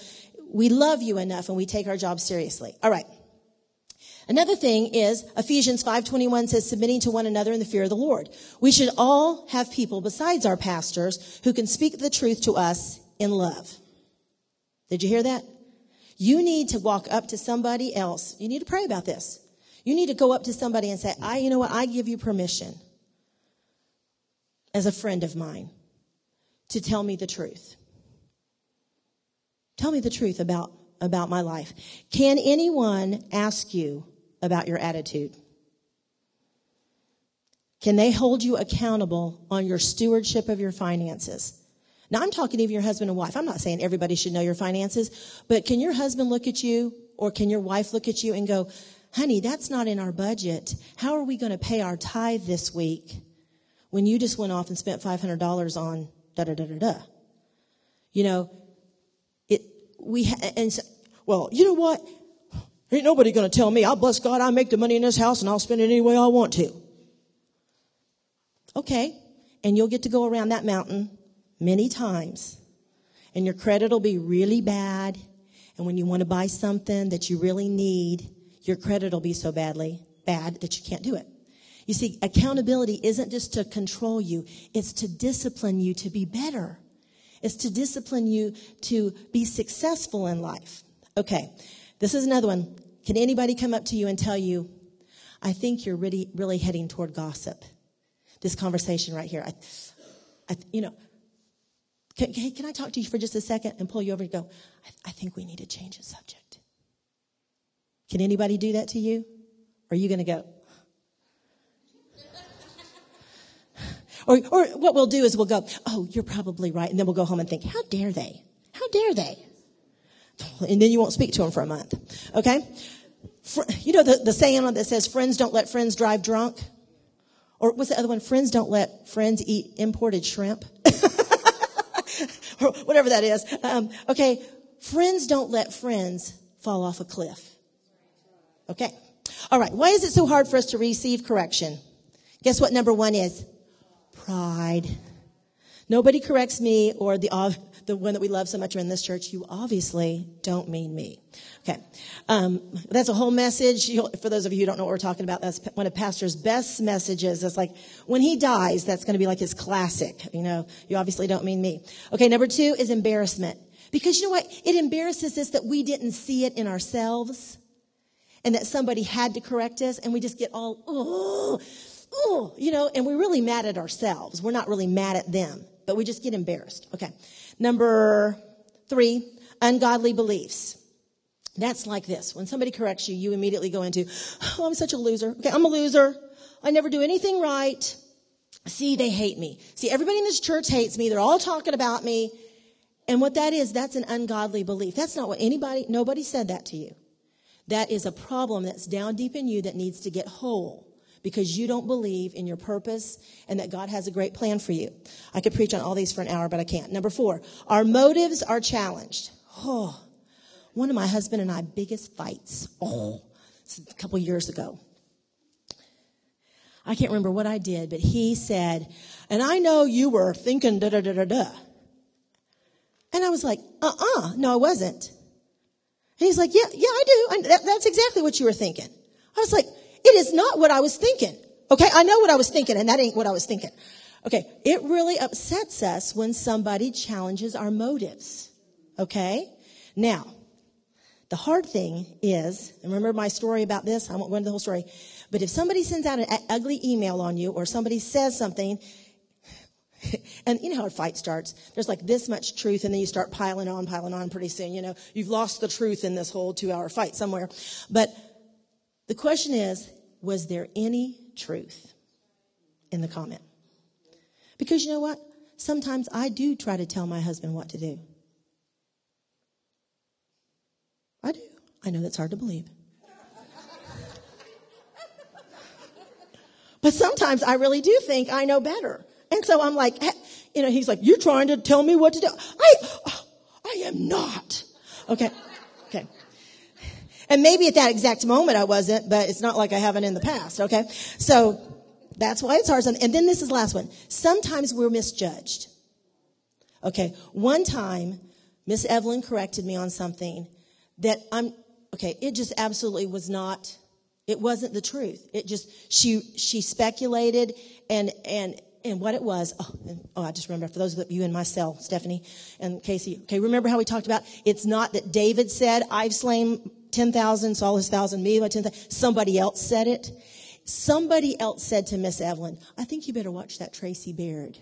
we love you enough and we take our job seriously. All right. Another thing is Ephesians 5:21 says submitting to one another in the fear of the Lord. We should all have people besides our pastors who can speak the truth to us in love. Did you hear that? You need to walk up to somebody else. You need to pray about this. You need to go up to somebody and say, I, you know what? I give you permission as a friend of mine to tell me the truth. Tell me the truth about, about my life. Can anyone ask you about your attitude? Can they hold you accountable on your stewardship of your finances? Now, I'm talking to your husband and wife. I'm not saying everybody should know your finances, but can your husband look at you or can your wife look at you and go, honey, that's not in our budget. How are we going to pay our tithe this week when you just went off and spent $500 on da da da da da? You know, it, we, ha- and so, well, you know what? Ain't nobody to tell me. I'll bless God. I make the money in this house and I'll spend it any way I want to. Okay. And you'll get to go around that mountain many times and your credit will be really bad. And when you want to buy something that you really need, your credit will be so badly bad that you can't do it. You see, accountability isn't just to control you, it's to discipline you to be better. It's to discipline you to be successful in life. Okay, this is another one. Can anybody come up to you and tell you, I think you're really, really heading toward gossip? This conversation right here. I, I you know, can, can, I talk to you for just a second and pull you over and go, I, I think we need to change the subject? Can anybody do that to you? Or are you going to go, Or, or what we'll do is we'll go, oh, you're probably right. And then we'll go home and think, how dare they? How dare they? And then you won't speak to them for a month. Okay? You know the, the saying that says, friends don't let friends drive drunk? Or what's the other one? Friends don't let friends eat imported shrimp. or whatever that is. Um, okay. Friends don't let friends fall off a cliff. Okay. All right. Why is it so hard for us to receive correction? Guess what number one is? Pride. Nobody corrects me or the, the one that we love so much in this church. You obviously don't mean me. Okay. Um, that's a whole message. You'll, for those of you who don't know what we're talking about, that's one of Pastor's best messages. It's like when he dies, that's going to be like his classic. You know, you obviously don't mean me. Okay. Number two is embarrassment. Because you know what? It embarrasses us that we didn't see it in ourselves and that somebody had to correct us and we just get all, oh, oh, you know, and we're really mad at ourselves. We're not really mad at them, but we just get embarrassed. Okay. Number three, ungodly beliefs. That's like this. When somebody corrects you, you immediately go into, oh, I'm such a loser. Okay, I'm a loser. I never do anything right. See, they hate me. See, everybody in this church hates me. They're all talking about me. And what that is, that's an ungodly belief. That's not what anybody, nobody said that to you. That is a problem that's down deep in you that needs to get whole because you don't believe in your purpose and that God has a great plan for you. I could preach on all these for an hour, but I can't. Number four, our motives are challenged. Oh, one of my husband and I biggest fights. Oh, a couple years ago. I can't remember what I did, but he said, and I know you were thinking da da da da da. And I was like, uh uh-uh, uh no, I wasn't. And he's like, yeah, yeah, I do. that, that's exactly what you were thinking. I was like, it is not what I was thinking. Okay. I know what I was thinking and that ain't what I was thinking. Okay. It really upsets us when somebody challenges our motives. Okay. Now, the hard thing is, and remember my story about this? I won't go into the whole story. But if somebody sends out an ugly email on you or somebody says something, and you know how a fight starts. There's like this much truth and then you start piling on, piling on pretty soon, you know, you've lost the truth in this whole two hour fight somewhere. But the question is, was there any truth in the comment? Because you know what? Sometimes I do try to tell my husband what to do. I do. I know that's hard to believe. but sometimes I really do think I know better. And so I'm like, you know, he's like, you're trying to tell me what to do. I, I am not. Okay. Okay. And maybe at that exact moment I wasn't, but it's not like I haven't in the past, okay? So that's why it's hard. And then this is the last one. Sometimes we're misjudged. Okay. One time, Miss Evelyn corrected me on something that I'm, okay, it just absolutely was not, it wasn't the truth. It just, she, she speculated and, and, and what it was, oh, and, oh, I just remember for those of you in my cell, Stephanie and Casey. Okay, remember how we talked about it's not that David said, I've slain 10,000, Saul his thousand, me by 10,000. Somebody else said it. Somebody else said to Miss Evelyn, I think you better watch that Tracy Beard.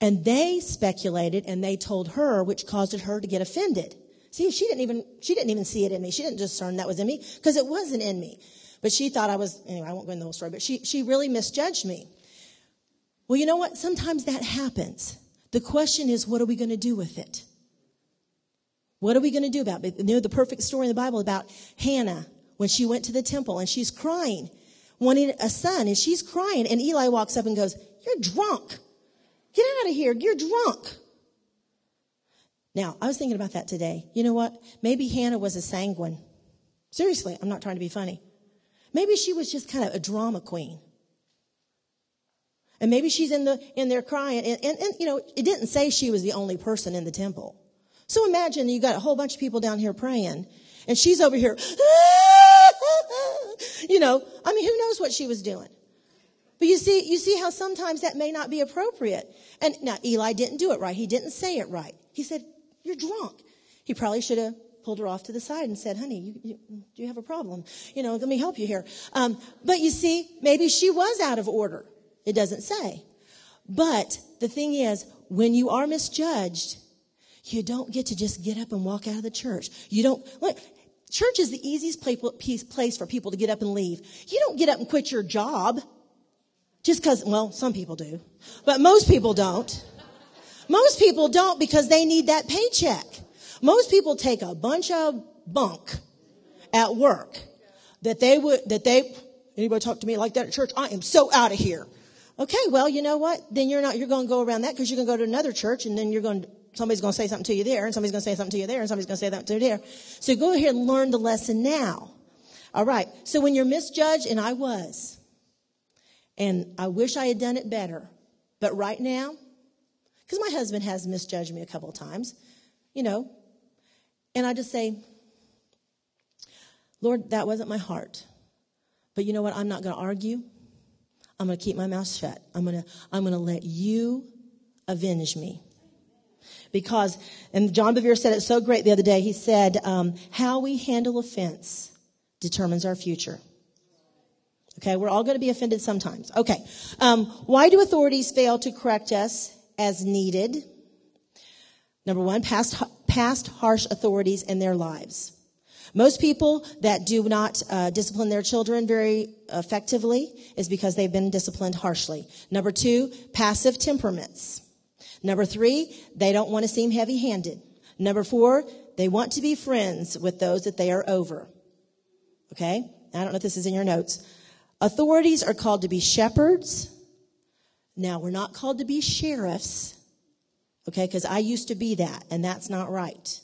And they speculated and they told her, which caused her to get offended. See, she didn't even, she didn't even see it in me. She didn't discern that was in me because it wasn't in me. But she thought I was, anyway, I won't go into the whole story, but she, she really misjudged me. Well, you know what? Sometimes that happens. The question is, what are we going to do with it? What are we going to do about it? You know the perfect story in the Bible about Hannah when she went to the temple and she's crying, wanting a son, and she's crying, and Eli walks up and goes, You're drunk. Get out of here. You're drunk. Now, I was thinking about that today. You know what? Maybe Hannah was a sanguine. Seriously, I'm not trying to be funny. Maybe she was just kind of a drama queen. And maybe she's in the in there crying, and, and, and you know, it didn't say she was the only person in the temple. So imagine you got a whole bunch of people down here praying, and she's over here, you know, I mean, who knows what she was doing? But you see, you see how sometimes that may not be appropriate. And now Eli didn't do it right. He didn't say it right. He said, you're drunk. He probably should have pulled her off to the side and said, honey, you, you, do you have a problem? You know, let me help you here. Um, but you see, maybe she was out of order. It doesn't say. But the thing is, when you are misjudged, you don't get to just get up and walk out of the church. You don't, look, church is the easiest place for people to get up and leave. You don't get up and quit your job just because, well, some people do, but most people don't. Most people don't because they need that paycheck. Most people take a bunch of bunk at work that they would, that they, anybody talk to me like that at church? I am so out of here. Okay, well, you know what? Then you're not, you're going to go around that because you're going to go to another church and then you're going to, somebody's going to say something to you there and somebody's going to say something to you there and somebody's going to say something to you there. So go ahead and learn the lesson now. All right. So when you're misjudged, and I was, and I wish I had done it better, but right now, because my husband has misjudged me a couple of times, you know, and I just say, Lord, that wasn't my heart. But you know what? I'm not going to argue. I'm going to keep my mouth shut. I'm going to, I'm going to let you avenge me. Because, and John Bevere said it so great the other day. He said, um, how we handle offense determines our future. Okay, we're all going to be offended sometimes. Okay, um, why do authorities fail to correct us as needed? Number one, past, past harsh authorities in their lives. Most people that do not uh, discipline their children very effectively is because they've been disciplined harshly. Number two, passive temperaments. Number three, they don't want to seem heavy handed. Number four, they want to be friends with those that they are over. Okay? I don't know if this is in your notes. Authorities are called to be shepherds. Now, we're not called to be sheriffs. Okay? Because I used to be that, and that's not right.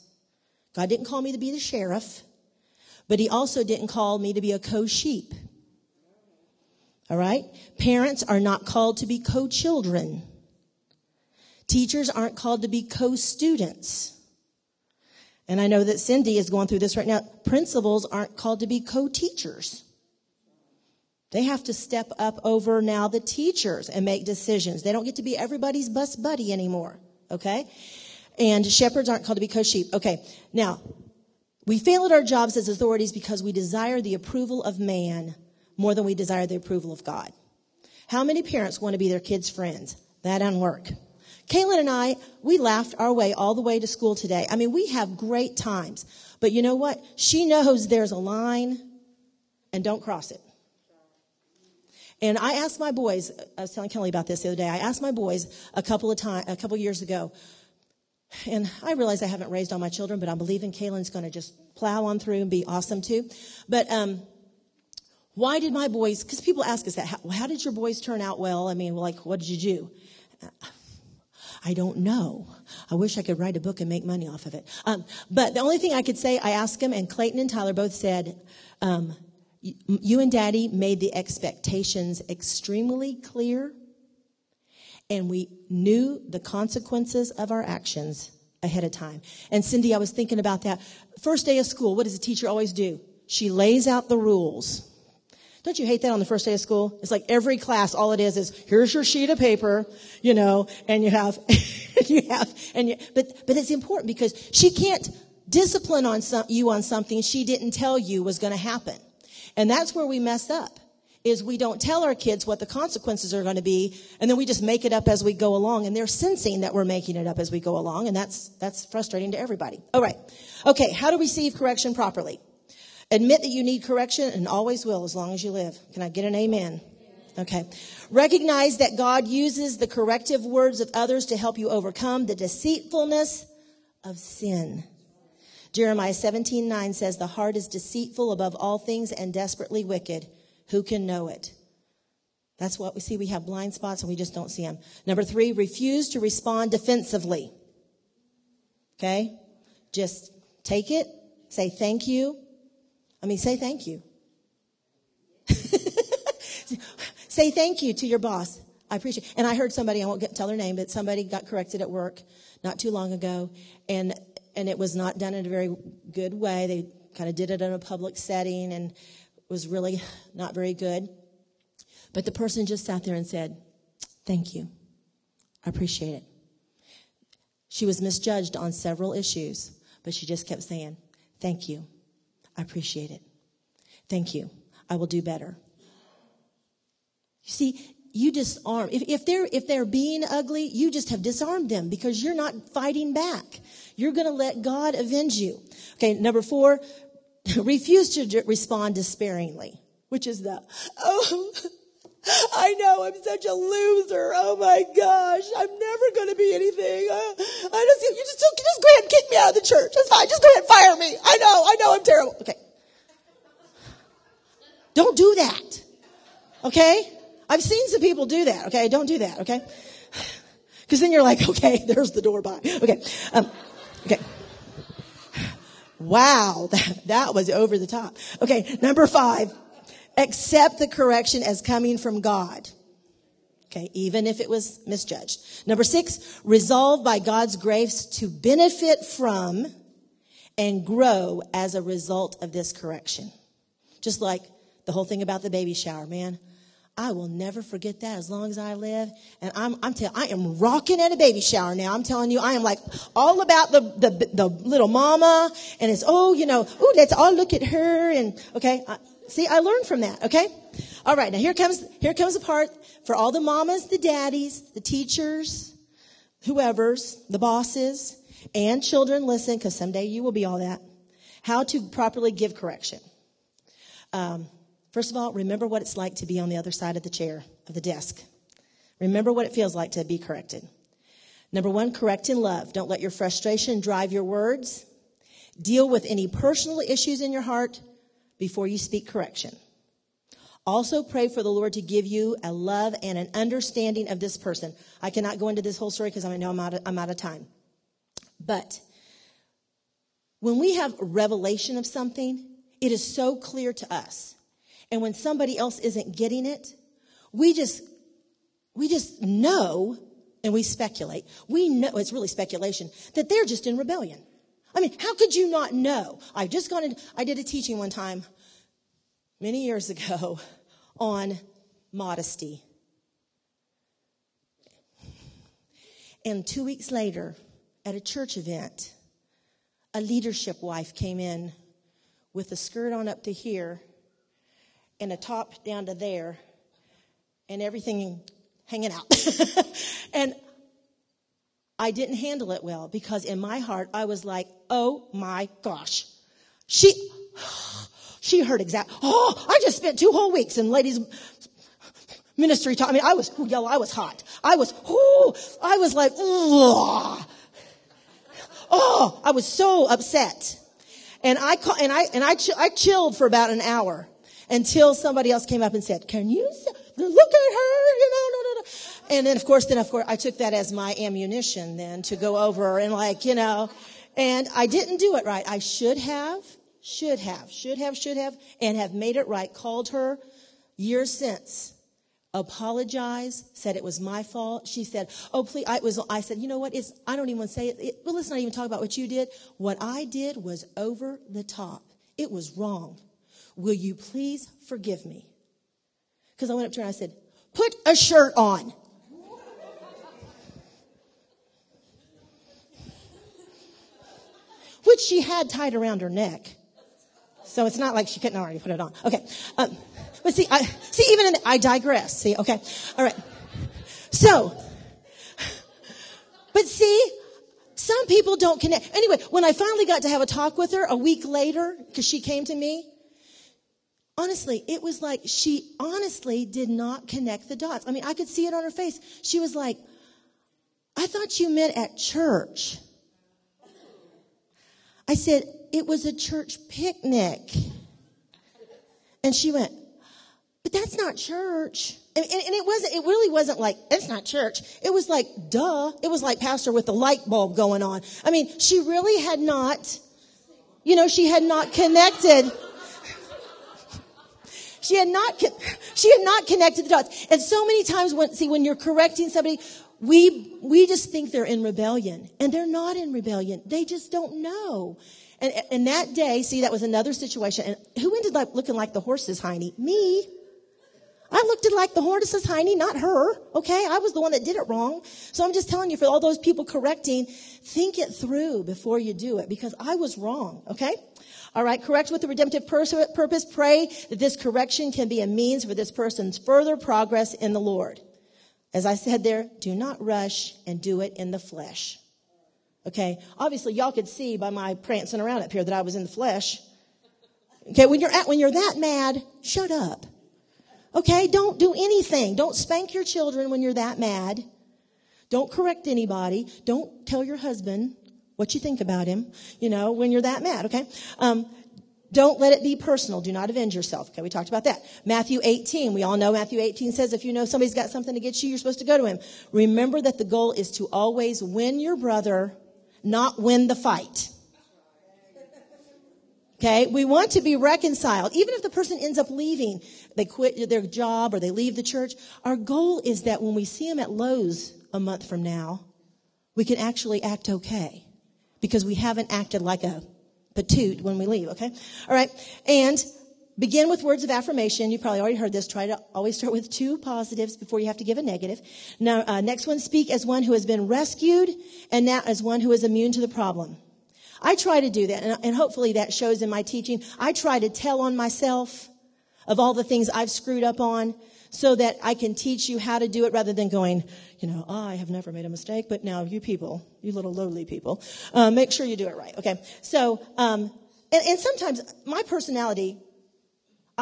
God didn't call me to be the sheriff. But he also didn't call me to be a co-sheep. All right? Parents are not called to be co-children. Teachers aren't called to be co-students. And I know that Cindy is going through this right now. Principals aren't called to be co-teachers. They have to step up over now the teachers and make decisions. They don't get to be everybody's bus buddy anymore. Okay? And shepherds aren't called to be co-sheep. Okay. Now, we fail at our jobs as authorities because we desire the approval of man more than we desire the approval of God. How many parents want to be their kids' friends? That doesn't work. Caitlin and I, we laughed our way all the way to school today. I mean, we have great times. But you know what? She knows there's a line and don't cross it. And I asked my boys, I was telling Kelly about this the other day. I asked my boys a couple of times, a couple of years ago, and I realize I haven't raised all my children, but I'm believing Kaylin's going to just plow on through and be awesome too. But um, why did my boys? Because people ask us that. How, how, did your boys turn out well? I mean, like, what did you do? I don't know. I wish I could write a book and make money off of it. Um, but the only thing I could say, I asked them, and Clayton and Tyler both said, um, "You and Daddy made the expectations extremely clear." and we knew the consequences of our actions ahead of time. And Cindy, I was thinking about that. First day of school, what does a teacher always do? She lays out the rules. Don't you hate that on the first day of school? It's like every class, all it is is, here's your sheet of paper, you know, and you have, you have, and you, but, but it's important because she can't discipline on some, you on something she didn't tell you was going to happen. And that's where we mess up is we don't tell our kids what the consequences are going to be and then we just make it up as we go along and they're sensing that we're making it up as we go along and that's that's frustrating to everybody all right okay how to receive correction properly admit that you need correction and always will as long as you live can i get an amen okay recognize that god uses the corrective words of others to help you overcome the deceitfulness of sin jeremiah 17 9 says the heart is deceitful above all things and desperately wicked who can know it? That's what we see. We have blind spots and we just don't see them. Number three, refuse to respond defensively. Okay? Just take it, say thank you. I mean, say thank you. say thank you to your boss. I appreciate. And I heard somebody, I won't get, tell their name, but somebody got corrected at work not too long ago, and and it was not done in a very good way. They kind of did it in a public setting, and was really not very good. But the person just sat there and said, "Thank you, I appreciate it." She was misjudged on several issues, but she just kept saying, "Thank you, I appreciate it. Thank you, I will do better." You see, you disarm. If, if they're if they're being ugly, you just have disarmed them because you're not fighting back. You're going to let God avenge you. Okay, number four, refuse to respond despairingly, which is the oh. I know I'm such a loser. Oh my gosh, I'm never going to be anything. I, I just, you just, just go ahead and kick me out of the church. That's fine. Just go ahead and fire me. I know, I know I'm terrible. Okay. Don't do that. Okay? I've seen some people do that. Okay, don't do that. Okay, because then you're like, okay, there's the door. Bye. Okay, um, okay. Wow, that, that was over the top. Okay, number five, accept the correction as coming from God. Okay, even if it was misjudged. Number six, resolve by God's grace to benefit from and grow as a result of this correction. Just like the whole thing about the baby shower, man. I will never forget that as long as I live. And I'm, I'm telling, I am rocking at a baby shower now. I'm telling you, I am like all about the, the, the little mama. And it's, oh, you know, oh, let's all look at her. And okay. I, see, I learned from that. Okay. All right. Now here comes, here comes a part for all the mamas, the daddies, the teachers, whoever's, the bosses, and children. Listen, because someday you will be all that. How to properly give correction. Um, First of all, remember what it's like to be on the other side of the chair, of the desk. Remember what it feels like to be corrected. Number one, correct in love. Don't let your frustration drive your words. Deal with any personal issues in your heart before you speak correction. Also pray for the Lord to give you a love and an understanding of this person. I cannot go into this whole story because I know I'm out, of, I'm out of time. But when we have revelation of something, it is so clear to us and when somebody else isn't getting it, we just, we just know and we speculate. We know, it's really speculation, that they're just in rebellion. I mean, how could you not know? I just got in, I did a teaching one time many years ago on modesty. And two weeks later, at a church event, a leadership wife came in with a skirt on up to here and a top down to there and everything hanging out. and I didn't handle it well because in my heart I was like, oh my gosh. She, she heard exact, oh, I just spent two whole weeks in ladies ministry talk. I mean, I was, ooh, I was hot. I was, I was like, oh, oh, I was so upset. And I, and I, and I, I chilled for about an hour until somebody else came up and said, can you look at her? You know, no, no, no. And then of course, then of course, I took that as my ammunition then to go over and like, you know, and I didn't do it right. I should have, should have, should have, should have, and have made it right. Called her years since apologized, said it was my fault. She said, "Oh, please." I was. I said, "You know what? I don't even want to say it. it well, let's not even talk about what you did. What I did was over the top. It was wrong. Will you please forgive me? Because I went up to her and I said, Put a shirt on. Which she had tied around her neck. So it's not like she couldn't already put it on. Okay. Um, but see, I, see, even in, the, I digress. See, okay. All right. So, but see, some people don't connect. Anyway, when I finally got to have a talk with her a week later, because she came to me, honestly, it was like she honestly did not connect the dots. I mean, I could see it on her face. She was like, I thought you meant at church. I said, it was a church picnic. And she went, but that's not church. And, and, and, it wasn't, it really wasn't like, it's not church. It was like, duh. It was like pastor with the light bulb going on. I mean, she really had not, you know, she had not connected She had not, she had not connected the dots. And so many times when, see, when you're correcting somebody, we, we just think they're in rebellion and they're not in rebellion. They just don't know. And, and that day, see, that was another situation. And who ended up looking like the horse's hiney? Me. I looked at like the horse's hiney, not her. Okay. I was the one that did it wrong. So I'm just telling you for all those people correcting, think it through before you do it because I was wrong. Okay. All right. Correct with the redemptive purpose. Pray that this correction can be a means for this person's further progress in the Lord. As I said there, do not rush and do it in the flesh. Okay. Obviously, y'all could see by my prancing around up here that I was in the flesh. Okay. When you're at, when you're that mad, shut up. Okay. Don't do anything. Don't spank your children when you're that mad. Don't correct anybody. Don't tell your husband what you think about him, you know, when you're that mad. Okay. Um, don't let it be personal. Do not avenge yourself. Okay, we talked about that. Matthew 18. We all know Matthew 18 says if you know somebody's got something to against you, you're supposed to go to him. Remember that the goal is to always win your brother not win the fight. Okay, we want to be reconciled. Even if the person ends up leaving, they quit their job or they leave the church, our goal is that when we see them at Lowe's a month from now, we can actually act okay because we haven't acted like a patoot when we leave, okay? All right, and Begin with words of affirmation. You probably already heard this. Try to always start with two positives before you have to give a negative. Now, uh, next one, speak as one who has been rescued and now as one who is immune to the problem. I try to do that, and, and hopefully that shows in my teaching. I try to tell on myself of all the things I've screwed up on so that I can teach you how to do it rather than going, you know, oh, I have never made a mistake, but now you people, you little lowly people, uh, make sure you do it right. Okay. So, um, and, and sometimes my personality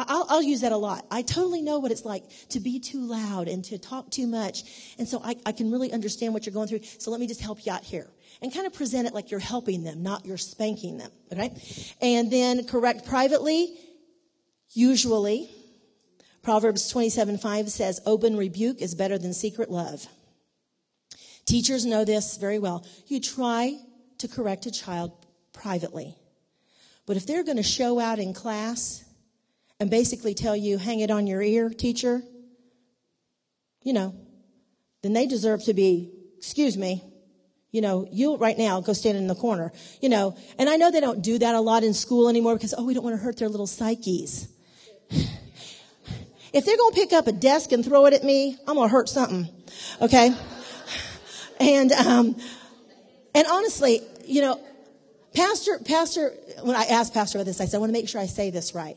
I'll, I'll, use that a lot. I totally know what it's like to be too loud and to talk too much. And so I, I can really understand what you're going through. So let me just help you out here and kind of present it like you're helping them, not you're spanking them. Okay. And then correct privately, usually. Proverbs 27 5 says, open rebuke is better than secret love. Teachers know this very well. You try to correct a child privately. But if they're going to show out in class, and basically tell you, hang it on your ear, teacher, you know, then they deserve to be, excuse me, you know, you right now go stand in the corner, you know, and I know they don't do that a lot in school anymore because, oh, we don't want to hurt their little psyches. If they're going to pick up a desk and throw it at me, I'm going to hurt something. Okay. And, um, and honestly, you know, Pastor, Pastor, when I asked Pastor about this, I said, I want to make sure I say this right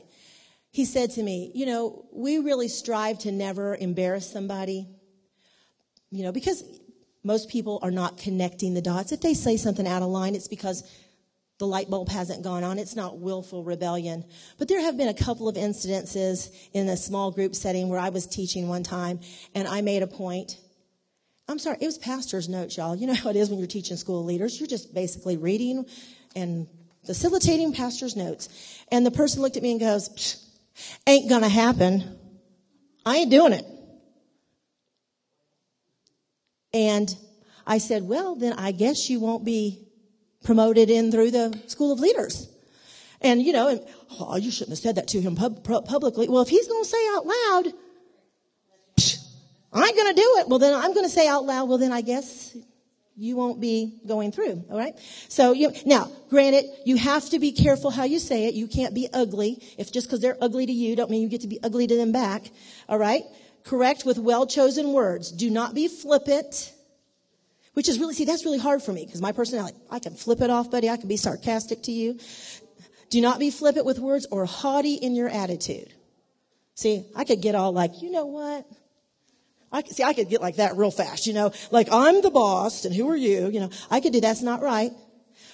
he said to me, You know, we really strive to never embarrass somebody, you know, because most people are not connecting the dots. If they say something out of line, it's because the light bulb hasn't gone on. It's not willful rebellion. But there have been a couple of incidences in a small group setting where I was teaching one time and I made a point. I'm sorry, it was pastor's notes, y'all. You know how it is when you're teaching school leaders. You're just basically reading and facilitating pastor's notes. And the person looked at me and goes, Ain't gonna happen. I ain't doing it. And I said, well, then I guess you won't be promoted in through the school of leaders. And, you know, and, oh, you shouldn't have said that to him pub- publicly. Well, if he's going to say out loud, I'm going to do it. Well, then I'm going to say out loud, well, then I guess you won't be going through. All right. So you, now, granted, you have to be careful how you say it. You can't be ugly. If just because they're ugly to you, don't mean you get to be ugly to them back. All right. Correct with well chosen words. Do not be flippant. Which is really, see, that's really hard for me because my personality, I can flip it off, buddy. I can be sarcastic to you. Do not be flippant with words or haughty in your attitude. See, I could get all like, you know what? I see, I could get like that real fast, you know, like I'm the boss and who are you? You know, I could do that's not right.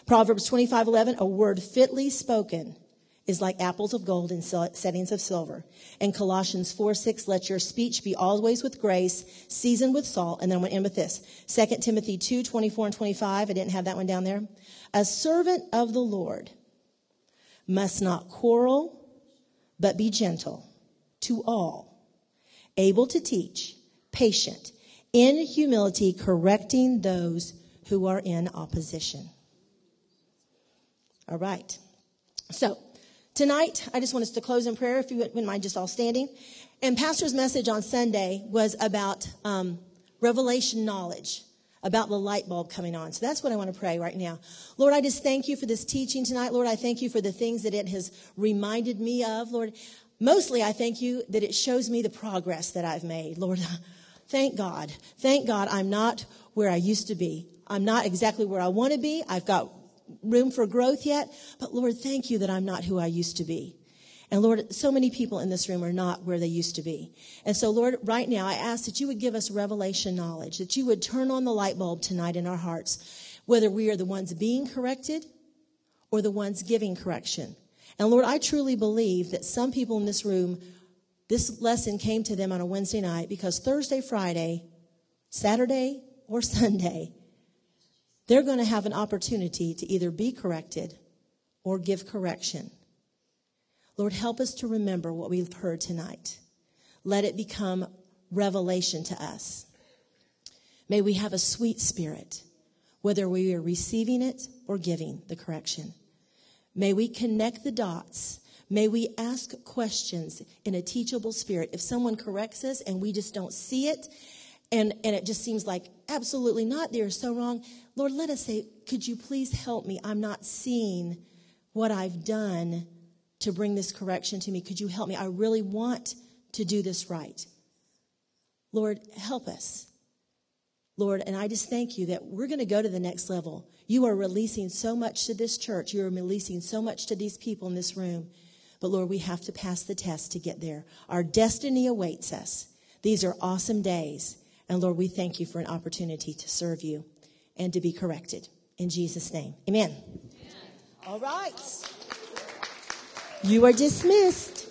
Proverbs 25, 11, a word fitly spoken is like apples of gold in settings of silver. And Colossians 4, 6, let your speech be always with grace, seasoned with salt. And then I'm going to end with this. 2 Timothy 2, 24 and 25. I didn't have that one down there. A servant of the Lord must not quarrel, but be gentle to all, able to teach, patient, in humility, correcting those who are in opposition. All right. So, Tonight, I just want us to close in prayer, if you wouldn't mind just all standing. And Pastor's message on Sunday was about um, revelation knowledge, about the light bulb coming on. So that's what I want to pray right now. Lord, I just thank you for this teaching tonight. Lord, I thank you for the things that it has reminded me of. Lord, mostly I thank you that it shows me the progress that I've made. Lord, thank God. Thank God I'm not where I used to be. I'm not exactly where I want to be. I've got room for growth yet, but Lord, thank you that I'm not who I used to be. And Lord, so many people in this room are not where they used to be. And so, Lord, right now, I ask that you would give us revelation knowledge, that you would turn on the light bulb tonight in our hearts, whether we are the ones being corrected or the ones giving correction. And Lord, I truly believe that some people in this room, this lesson came to them on a Wednesday night because Thursday, Friday, Saturday, or Sunday, they're going to have an opportunity to either be corrected or give correction. Lord, help us to remember what we've heard tonight. Let it become revelation to us. May we have a sweet spirit, whether we are receiving it or giving the correction. May we connect the dots. May we ask questions in a teachable spirit. If someone corrects us and we just don't see it, and, and it just seems like absolutely not, they're so wrong, Lord, let us say, could you please help me? I'm not seeing what I've done to bring this correction to me. Could you help me? I really want to do this right. Lord, help us. Lord, and I just thank you that we're going to go to the next level. You are releasing so much to this church. You are releasing so much to these people in this room. But Lord, we have to pass the test to get there. Our destiny awaits us. These are awesome days. And Lord, we thank you for an opportunity to serve you and to be corrected. In Jesus' name, amen. amen. All right. You are dismissed.